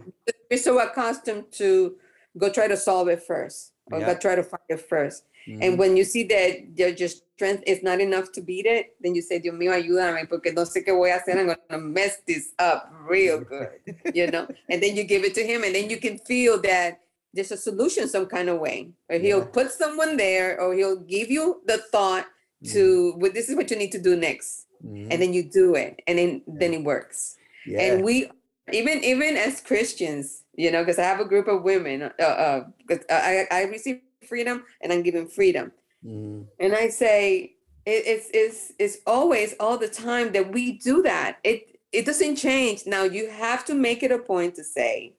We're so accustomed to go try to solve it first, or Yeah. go try to fight it first. Mhm, And when you see that your, your strength is not enough to beat it, then you say, Dios mío, ayúdame, porque no sé qué voy a hacer. I'm going to mess this up real good, you know? and then you give it to him, and then you can feel that there's a solution some kind of way. Or he'll Yeah. put someone there, or he'll give you the thought to, well, this is what you need to do next. mhm, And then you do it, and then, then it works yeah and we even even as christians you know because i have a group of women uh, uh 'cause i i receive freedom and i'm giving freedom. Mhm, and i say it, it's it's it's always all the time that we do that. It it doesn't change. Now you have to make it a point to say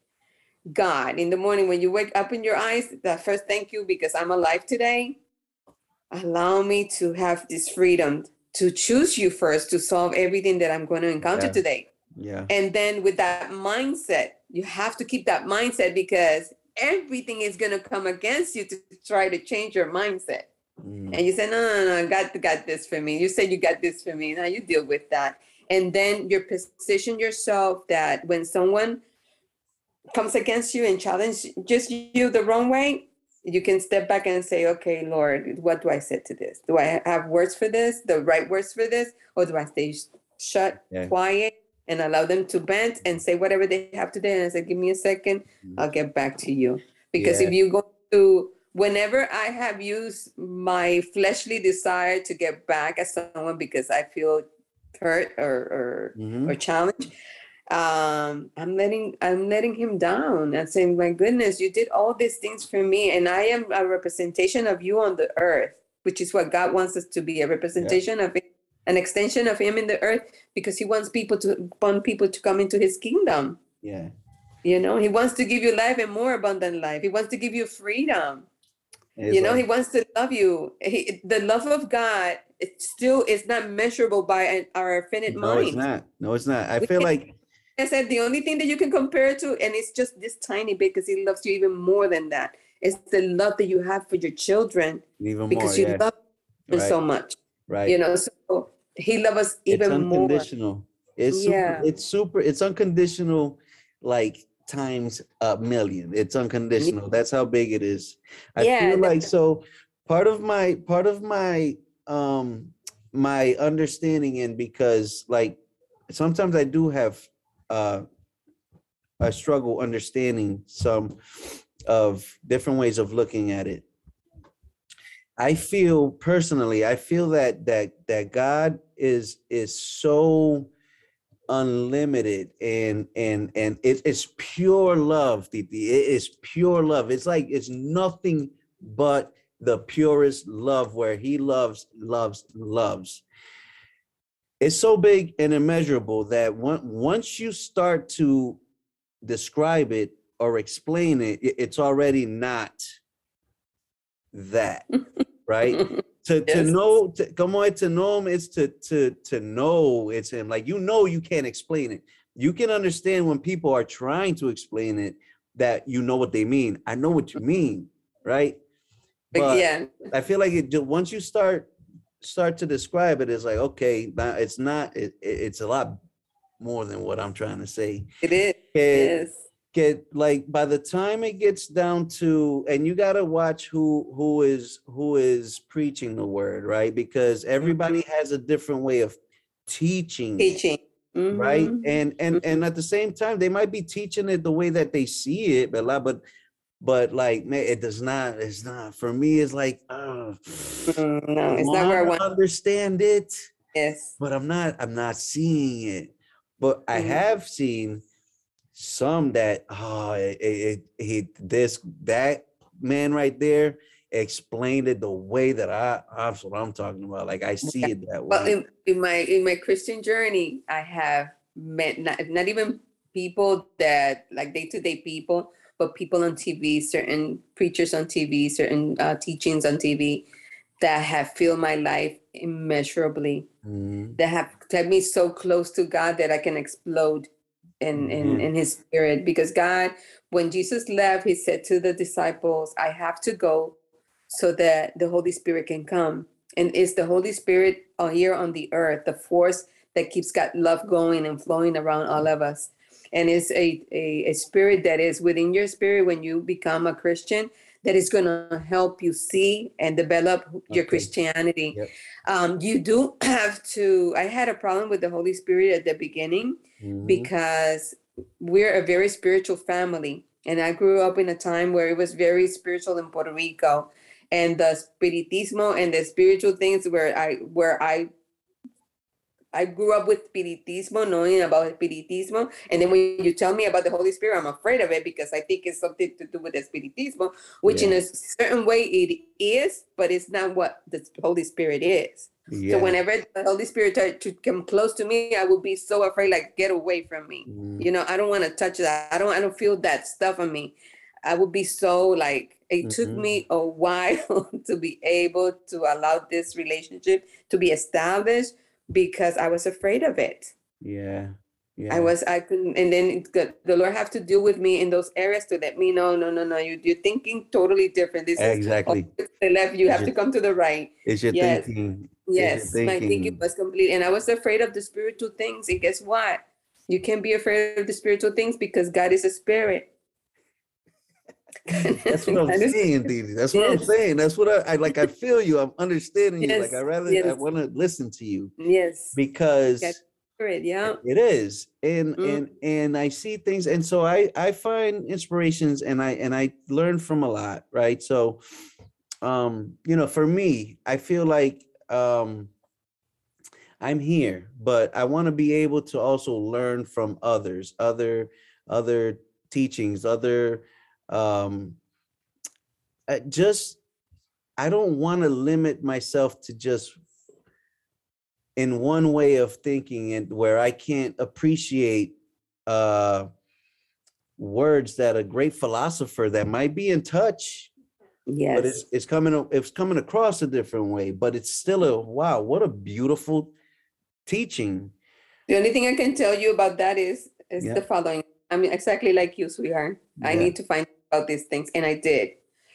god in the morning when you wake up in your eyes that first thank you because i'm alive today. Allow me to have this freedom to choose you first to solve everything that i'm going to encounter Yeah. today. Yeah. And then with that mindset, you have to keep that mindset because everything is going to come against you to try to change your mindset. mhm, And you say, no, no, no, God got this for me. You said you got this for me. Now you deal with that. And then you position yourself that when someone comes against you and challenges just you the wrong way, you can step back and say, okay, Lord, what do I say to this? Do I have words for this, the right words for this? Or do I stay shut, Yeah. quiet, and allow them to vent and say whatever they have to say? And I said, give me a second, Mhm. I'll get back to you. Because Yeah. if you go to, whenever I have used my fleshly desire to get back at someone because I feel hurt or, or mhm, or challenge um i'm letting i'm letting him down and saying my goodness you did all these things for me and i am a representation of you on the earth which is what god wants us to be a representation of him, an extension of him in the earth because he wants people to want people to come into his kingdom yeah you know he wants to give you life and more abundant life he wants to give you freedom It's you know like- he wants to love you he, the love of god it still is not measurable by an- our finite no mind it's not no it's not i We feel can- like I said the only thing that you can compare it to, and it's just this tiny bit because he loves you even more than that. It's the love that you have for your children Even more, because you yeah. love them Right. so much. Right. You know, so he loves us it's even more. unconditional. It's super, Yeah. it's super, it's unconditional, like times a million. It's unconditional. That's how big it is. I Yeah, feel like so part of my part of my um my understanding and because like sometimes I do have uh I struggle understanding some of different ways of looking at it. I feel personally, I feel that that that God is is so unlimited and and and it, it's pure love Titi. it is pure love it's like it's nothing but the purest love where he loves loves loves it's so big and immeasurable that one, once you start to describe it or explain it- it's already not that right? To to Yes. know to, come on to know him is to to to know it's him. Like you know you can't explain it. You can understand when people are trying to explain it that you know what they mean. I know what you mean right? But yeah, i feel like it once you start start to describe it it's like okay it's not it, it- it's a lot more than what i'm trying to say. It is. It- Yes. Get like by the time it gets down to and you got to watch who who is who is preaching the word right because everybody has a different way of teaching Teaching. right Mhm. and and and at the same time they might be teaching it the way that they see it but like but but like man it does not it's not for me it's like uh, Mm, no, it's not where I wanna understand it Yes. but I'm not I'm not seeing it. But I Mhm. have seen some that oh it, it, it- he this that man right there explained it the way that I that's what I'm talking about. Like I see it that Well, way. in, in my in my Christian journey, I have met not, not even people that like day to day people, but people on TV, certain preachers on TV, certain uh, teachings on TV that have filled my life immeasurably. Mhm. That have kept me so close to God that I can explode in in Mhm. in His Spirit. Because God, when Jesus left, He said to the disciples, "I have to go." So that the Holy Spirit can come and it's the Holy Spirit uh, here on the earth, the force that keeps God love going and flowing around all of us. And it's a, a, a spirit that is within your spirit when you become a Christian that is going to help you see and develop your Okay. Christianity. Yep. Um, you do have to. I had a problem with the Holy Spirit at the beginning Mhm. because we're a very spiritual family. And I grew up in a time where it was very spiritual in Puerto Rico. And the spiritismo and the spiritual things where I where I I grew up with spiritismo, knowing about spiritismo. And then when you tell me about the Holy Spirit, I'm afraid of it because I think it's something to do with the spiritismo, which in a certain way it is, but it's not what the Holy Spirit is. yeah. So whenever the Holy Spirit tried to come close to me, I would be so afraid, like get away from me. Mhm. You know, I don't want to touch that. I don't. I don't feel that stuff on me. I would be so like. It took Mhm. me a while to be able to allow this relationship to be established because I was afraid of it. yeah. Yeah. I was. I couldn't. And then got, the Lord have to deal with me in those areas to let me know. No, no, no. You, you're thinking totally different. This exactly. to the left. You have to come to the right. It's your yes. thinking. your Yes, my thinking thinking. was complete, and I was afraid of the spiritual things. And guess what? You can't be afraid of the spiritual things because God is a spirit. That's what I'm saying, Didi. That's what I'm saying. That's what I, I like. I feel you. I'm understanding you. Like I rather I want to listen to you Yes, because spirit. Yeah. it is and Mm. and and i see things and so i i find inspirations and i and i learn from a lot right so um you know for me i feel like um i'm here but i want to be able to also learn from others other other teachings other um I just i don't want to limit myself to just in one way of thinking and where I can't appreciate uh words that a great philosopher that might be in touch Yes. but it's it's coming it's coming across a different way but it's still a wow what a beautiful teaching The only thing I can tell you about that is is Yeah. the following. I mean, exactly like you, sweetheart. I need to find out these things, and I did.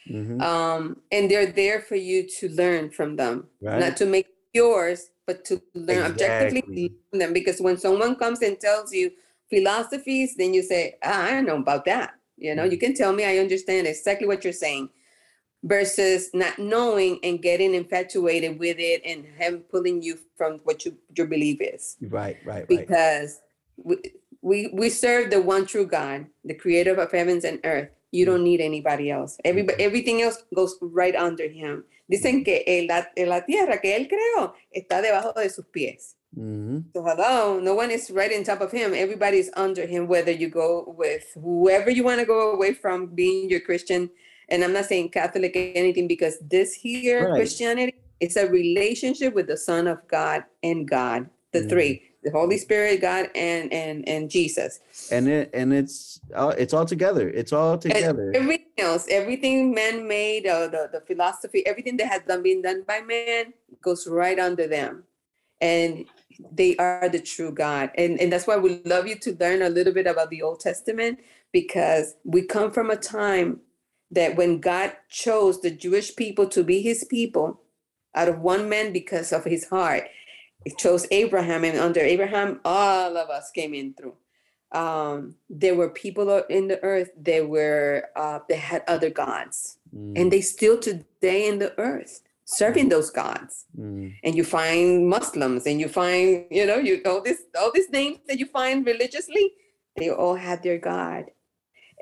Mhm. Um, and they're there for you to learn from them, Right. not to make yours, but to learn objectively from them. Because when someone comes and tells you philosophies, then you say, ah, "I don't know about that." You know, you Mm. can tell me I understand exactly what you're saying, versus not knowing and getting infatuated with it and him pulling you from what you, your belief is Right, right, right. because we, we we serve the one true God, the creator of heavens and earth. You don't need anybody else. Everybody, everything else goes right under him. Dicen que el- la, la tierra que él creó está debajo de sus pies. Mhm. So hello, no one is right on top of him. Everybody's under him, whether you go with whoever you want to go away from being your Christian. And I'm not saying Catholic or anything because this here Right. Christianity is a relationship with the Son of God and God, the Mhm. three, the Holy Spirit, God, and and and Jesus. And it and it's all it's all together. It's all And together. everything else, everything man-made, uh, the the philosophy, everything that has done been done by man goes right under them, and they are the true God. And and that's why we love you to learn a little bit about the Old Testament because we come from a time that when God chose the Jewish people to be His people out of one man because of His heart, He chose Abraham, and under Abraham, all of us came in through. Um, there were people in the earth that were uh, that had other gods, Mm, and they still today in the earth serving those gods. mm, And you find Muslims, and you find you know you all this all these names that you find religiously, they all had their god.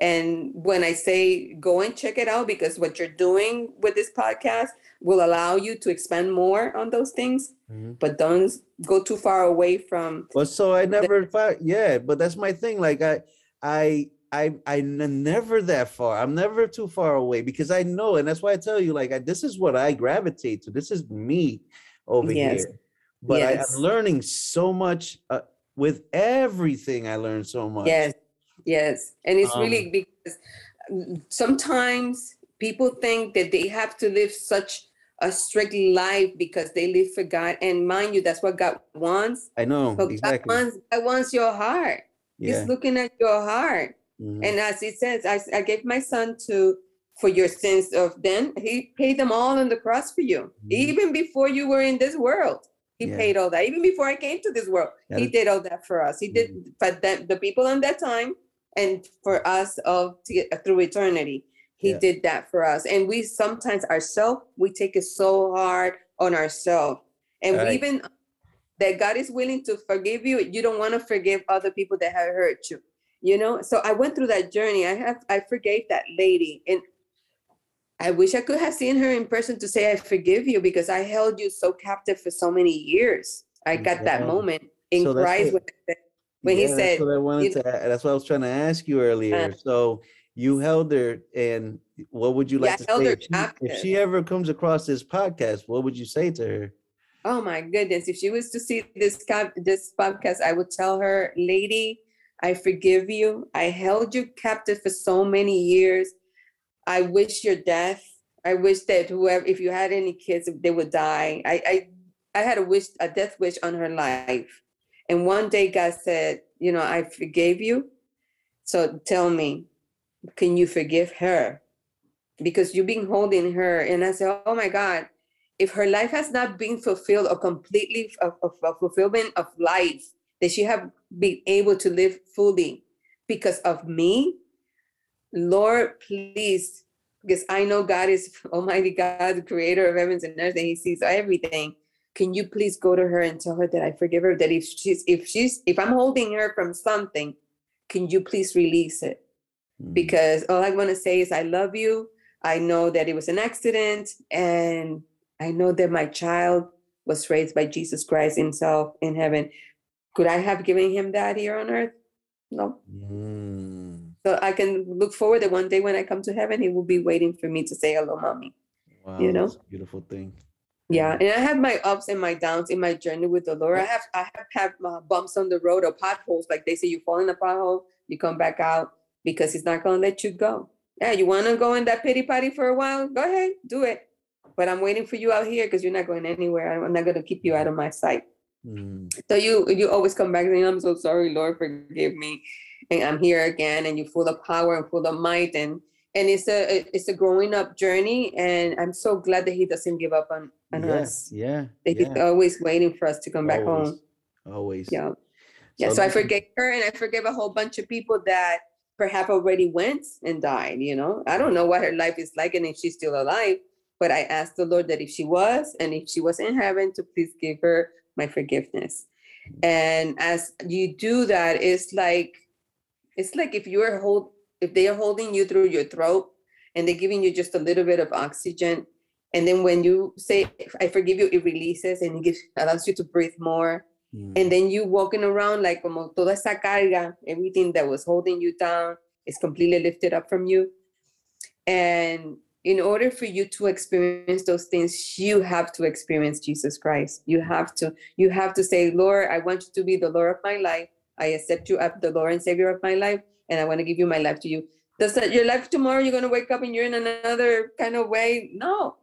And when I say go and check it out, because what you're doing with this podcast will allow you to expand more on those things, mhm. but don't go too far away from Well, so I never thought, yeah, but that's my thing. Like I, I, I, I'm never that far. I'm never too far away because I know, and that's why I tell you, like, I, this is what I gravitate to. This is me over Yes. here. But I, Yes. I'm learning so much uh, with everything. I learn so much. Yes, yes. And it's Um, really because mm, sometimes people think that they have to live such a strict life because they live for God. And mind you, that's what God wants. I know But exactly. God wants God wants your heart. Yeah. He's looking at your heart. mhm. And as it says, I, I gave my son to for your sins of then he paid them all on the cross for you. Mhm. Even before you were in this world. He Yeah. paid all that. Even before I came to this world, That he is- did all that for us. He did for them, the people in that time and for us of to get through eternity. He Yeah. did that for us. And we sometimes ourselves, we take it so hard on ourselves. And we Right. even that God is willing to forgive you, you don't want to forgive other people that have hurt you. You know, so I went through that journey. I have I forgave that lady. And I wish I could have seen her in person to say I forgive you because I held you so captive for so many years. I got that moment in So Christ when, I said- when he Yeah, that's said, what I wanted you- to. a- That's what I was trying to ask you earlier. Uh, so you held her, and what would you Yeah, like to held say her if she, if captive. she ever comes across this podcast? What would you say to her? Oh my goodness! If she was to see this this podcast, I would tell her, "Lady, I forgive you. I held you captive for so many years. I wish your death. I wish that whoever, if you had any kids, if they would die. I, I, I had a wish, a death wish on her life. And one day, God said, "You know, I forgave you. So tell me, can you forgive her? Because you've been holding her." And I said, "Oh my God." if her life has not been fulfilled or completely of, of fulfillment of life that she have been able to live fully because of me lord please because i know god is almighty god the creator of heavens and earth and he sees everything can you please go to her and tell her that i forgive her that if she's if she's if i'm holding her from something can you please release it Mm, because all I want to say is I love you. I know that it was an accident, and I know that my child was raised by Jesus Christ Himself in heaven. Could I have given him that here on earth? No. mm, So I can look forward that one day when I come to heaven, He will be waiting for me to say hello, mommy. wow, You know? that's a beautiful thing. Yeah, and I have my ups and my downs in my journey with the Lord. I have I have had uh, bumps on the road or potholes, like they say, you fall in a pothole, you come back out because He's not going to let you go. Yeah, you want to go in that pity party for a while? Go ahead, do it. But I'm waiting for you out here because you're not going anywhere. I'm not going to keep you out of my sight. Mm. So you you always come back saying, I'm so sorry, Lord, forgive me. And I'm here again, and you're full of power and full of might. And and it's a it's a growing up journey. And I'm so glad that he doesn't give up on, on yeah, us. yeah, he's yeah. always waiting for us to come back Always. home. Always. Yeah. Yeah. So So I forgave her and I forgave a whole bunch of people that perhaps already went and died, you know. I don't know what her life is like and if she's still alive, but I asked the Lord that if she was and if she was in heaven to please give her my forgiveness. Mm. And as you do that, it's like it's like if you're hold if they are holding you through your throat and they're giving you just a little bit of oxygen. And then when you say I forgive you, it releases and it gives allows you to breathe more Mm. and then you walking around like como toda esa carga, everything that was holding you down is completely lifted up from you. And in order for you to experience those things, you have to experience Jesus Christ. You have to, you have to say, Lord, I want you to be the Lord of my life. I accept you as the Lord and Savior of my life, and I want to give you my life to you. Does that your life tomorrow you're gonna wake up and you're in another kind of way? No.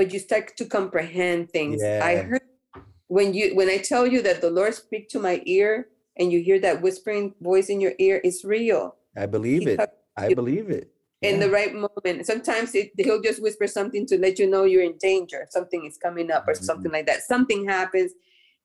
But you start to comprehend things. I heard when you when I tell you that the Lord speak to my ear and you hear that whispering voice in your ear, it's real. I believe He it. I believe it. in the right moment. Sometimes it, he'll just whisper something to let you know you're in danger. Something is coming up or Mhm. something like that. Something happens,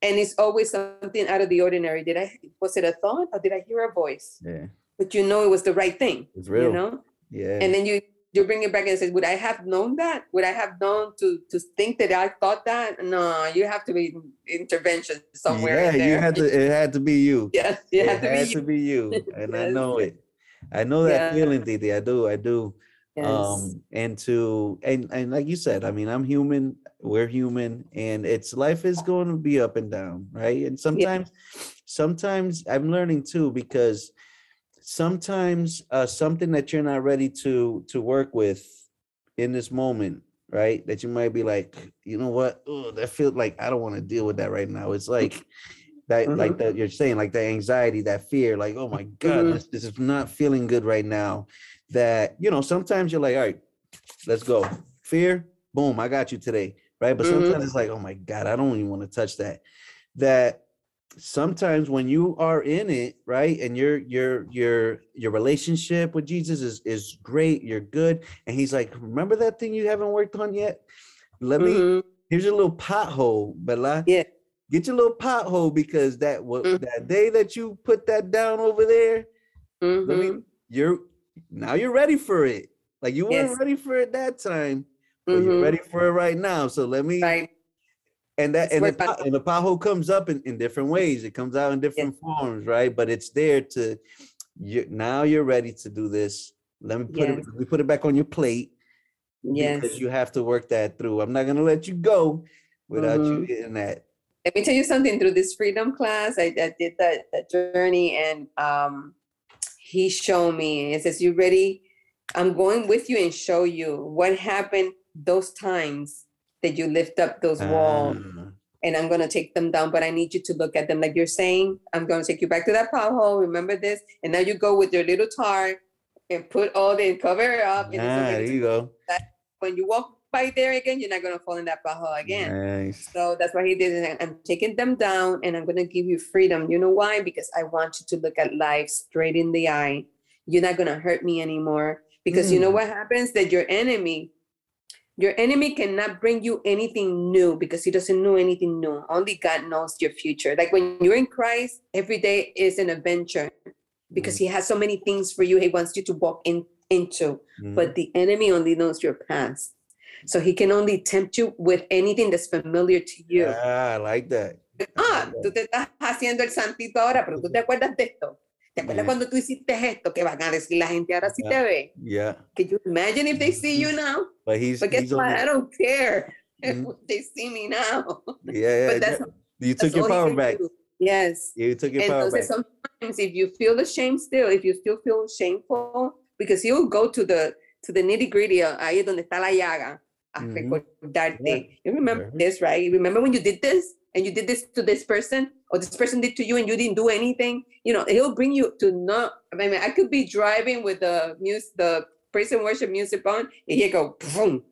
and it's always something out of the ordinary. Did I was it a thought or did I hear a voice? Yeah. But you know it was the right thing. It's real. You know, Yeah. and then you you bring it back and say, "Would I have known that? Would I have known to to think that I thought that?" No, you have to be intervention somewhere yeah, in there. you had to. It had to be you. yes, you it have to be had you. to be you, and I know it. I know that Yeah. feeling, Titi. I do. I do. Yes. um and to and and like you said i mean i'm human we're human and it's life is going to be up and down right and sometimes sometimes i'm learning too because sometimes uh something that you're not ready to to work with in this moment right? That you might be like you know what? Oh that feels like i don't want to deal with that right now. It's like that like that you're saying like the anxiety that fear like oh my god Mhm. this, this is not feeling good right now. That you know sometimes you're like all right let's go. Fear boom i got you today right? But Mhm. sometimes it's like oh my god i don't even want to touch that. That sometimes when you are in it right and your your your your relationship with jesus is is great you're good and he's like remember that thing you haven't worked on yet let me Mhm. here's your little pothole bella Yeah. get your little pothole because that what Mhm. that day that you put that down over there let me Mhm. you're now you're ready for it like you weren't Yes. ready for it that time but you're Mhm. ready for it right now so let me Right. And that and the, and the pothole comes up in, in different ways. It comes out in different forms right? But it's there to you now you're ready to do this. Let me put Yes. it we put it back on your plate. Yes. because you have to work that through. I'm not going to let you go without you Mhm. hitting that. Let me tell you something. Through this freedom class i, I did that, that journey and um he showed me. It says you ready? I'm going with you and show you what happened those times that you lift up those walls Ah, and i'm going to take them down but i need you to look at them like you're saying i'm going to take you back to that pothole remember this and now you go with your little tar and put all the cover it up and ah, there you go when you walk by there again you're not going to fall in that pothole again nice so that's what he did. is I'm taking them down and I'm going to give you freedom. You know why? Because I want you to look at life straight in the eye. You're not going to hurt me anymore. Because you know Mm. what happens? That your enemy, your enemy cannot bring you anything new because he doesn't know anything new. Only God knows your future. Like when you're in Christ, every day is an adventure because he has so many things for you. He wants you to walk in into Mhm. but the enemy only knows your past. So he can only tempt you with anything that's familiar to you. ah, i like that Ah, tú te estás haciendo el santito ahora, pero tú te acuerdas de esto. ¿Te acuerdas Yeah. cuando tú hiciste esto? Que van a decir la gente ahora sí te ve. yeah Can you imagine if they see you now? but he's But guess he's what? I don't care if Mhm. they see me now. yeah, yeah, But that's, yeah. you that's took your all power can back do. Yes. you took your power back sometimes if you feel the shame still, if you still feel shameful, because you'll go to the to the nitty gritty, ahí es donde está la llaga, a Mhm. recordarte. You remember Mhm. this, right? You remember when you did this and you did this to this person, or this person did to you and you didn't do anything? You know, he'll bring you to not. I mean, I could be driving with the music, the praise and worship music on, and he go boom,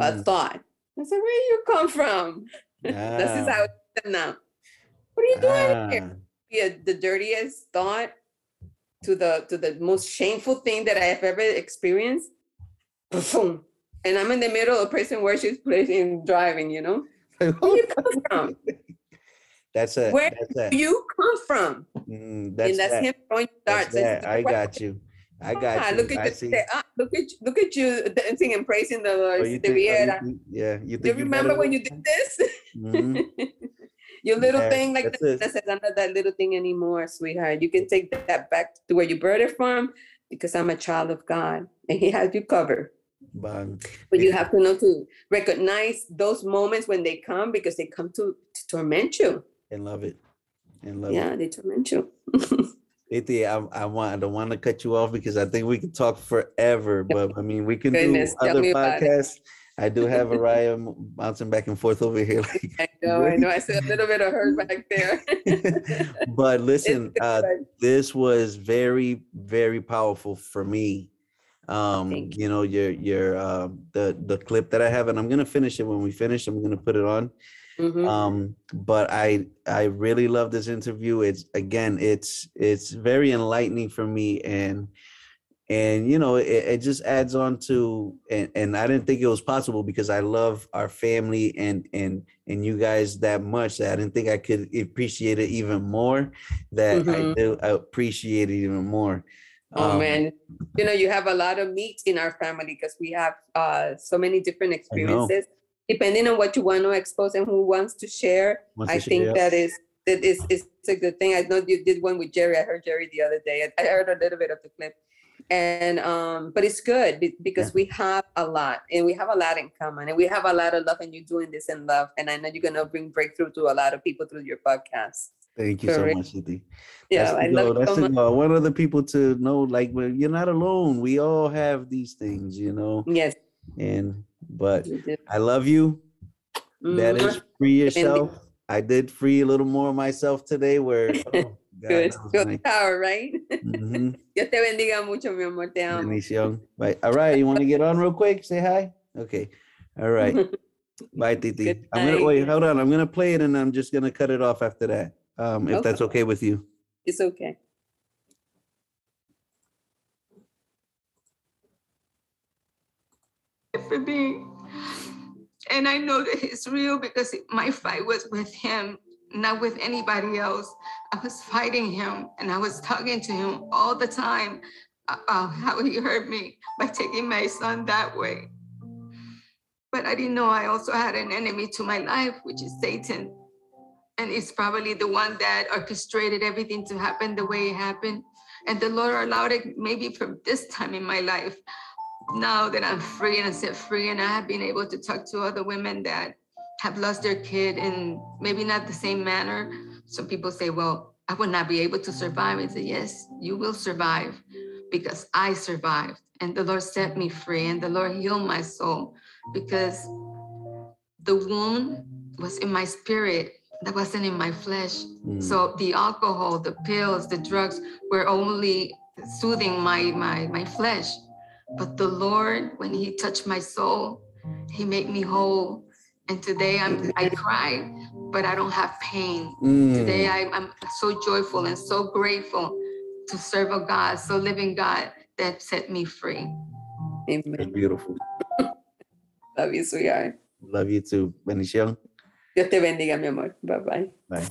a Mm, thought. I said, where you come from? This is how it's now. What are you doing here? Ah, Yeah, the dirtiest thought to the to the most shameful thing that I have ever experienced. Boom. And I'm in the middle of prison where she's placing driving, you know? Where you come from? That's a Where that's Where you come from? mm, that's and that's that, him throwing that's darts. And that. I got you. I got Ah, you. Look at I see. ah, look at you, look at you dancing and praising the Lord. Oh, you think- oh, you think- yeah, you Do you remember better when you did this? Mhm. Your little Yeah, thing like that's that. it. That says, I'm not that little thing anymore, sweetheart. You can take that back to where you brought it from because I'm a child of God and He has you covered. Bang. But you have to know to recognize those moments when they come because they come to, to torment you. And love it. And love it. Yeah, they torment you. I, I want I don't want to cut you off because I think we could talk forever, but I mean we can Goodness, do other it. podcasts. I do have m- bouncing back and forth over here. Like, I know, I know. I see a little bit of hurt back there. but listen, uh, this was very very powerful for me. Um, Thank you know your your um the the clip that I have, and I'm gonna finish it when we finish. I'm gonna put it on. Mhm. um but i i really love this interview it's again it's it's very enlightening for me and and you know it, it just adds on to and, and i didn't think it was possible because i love our family and and and you guys that much that i didn't think i could appreciate it even more that i Mhm. do I appreciate it even more Oh Um, man, you know, you have a lot of meat in our family because we have uh, so many different experiences. Depending on what you want to expose and who wants to share, wants I to share, think yeah. that is that is is a good thing. I know you did one with Jerry. I heard Jerry the other day. I heard a little bit of the clip, and um, but it's good be- because we have a lot and we have a lot in common and we have a lot of love and you're doing this in love and I know you're gonna bring breakthrough to a lot of people through your podcast. Thank you so much Titi. Yeah, I the love goal. it That's so the much. goal. I want other people to know, like, well, you're not alone. We all have these things, you know. Yes, And but. I love you. That is free yourself. I did free a little more of myself today. Where oh, God, Good. Good nice. power, right? Mhm. Dios te bendiga mucho, mi amor. Te amo. Bendición. Bye. All right, you want to get on real quick? Say hi. Okay. All right. Bye, Titi. I'm gonna wait. Hold on. I'm gonna play it, and I'm just gonna cut it off after that. Um, if that's okay with you. It's okay. for me. And I know that it's real because my fight was with him, not with anybody else. I was fighting him and I was talking to him all the time about how he hurt me by taking my son that way. But I didn't know I also had an enemy to my life, which is Satan. And it's probably the one that orchestrated everything to happen the way it happened. And the Lord allowed it maybe from this time in my life now that I'm free and I set free, and I have been able to talk to other women that have lost their kid in maybe not the same manner. Some people say, Well, I would not be able to survive. I say, Yes, you will survive because I survived. And the Lord set me free, and the Lord healed my soul because the wound was in my spirit, that wasn't in my flesh. Mm. So the alcohol, the pills, the drugs were only soothing my my my flesh. But the Lord, when He touched my soul, He made me whole. And today I'm I cry, but I don't have pain. Mm. Today I, I'm so joyful and so grateful to serve a God, so living God that set me free. That's beautiful. Love you, sweetheart. Love you too. Bendición. Dios te bendiga, mi amor. Bye bye. Bye.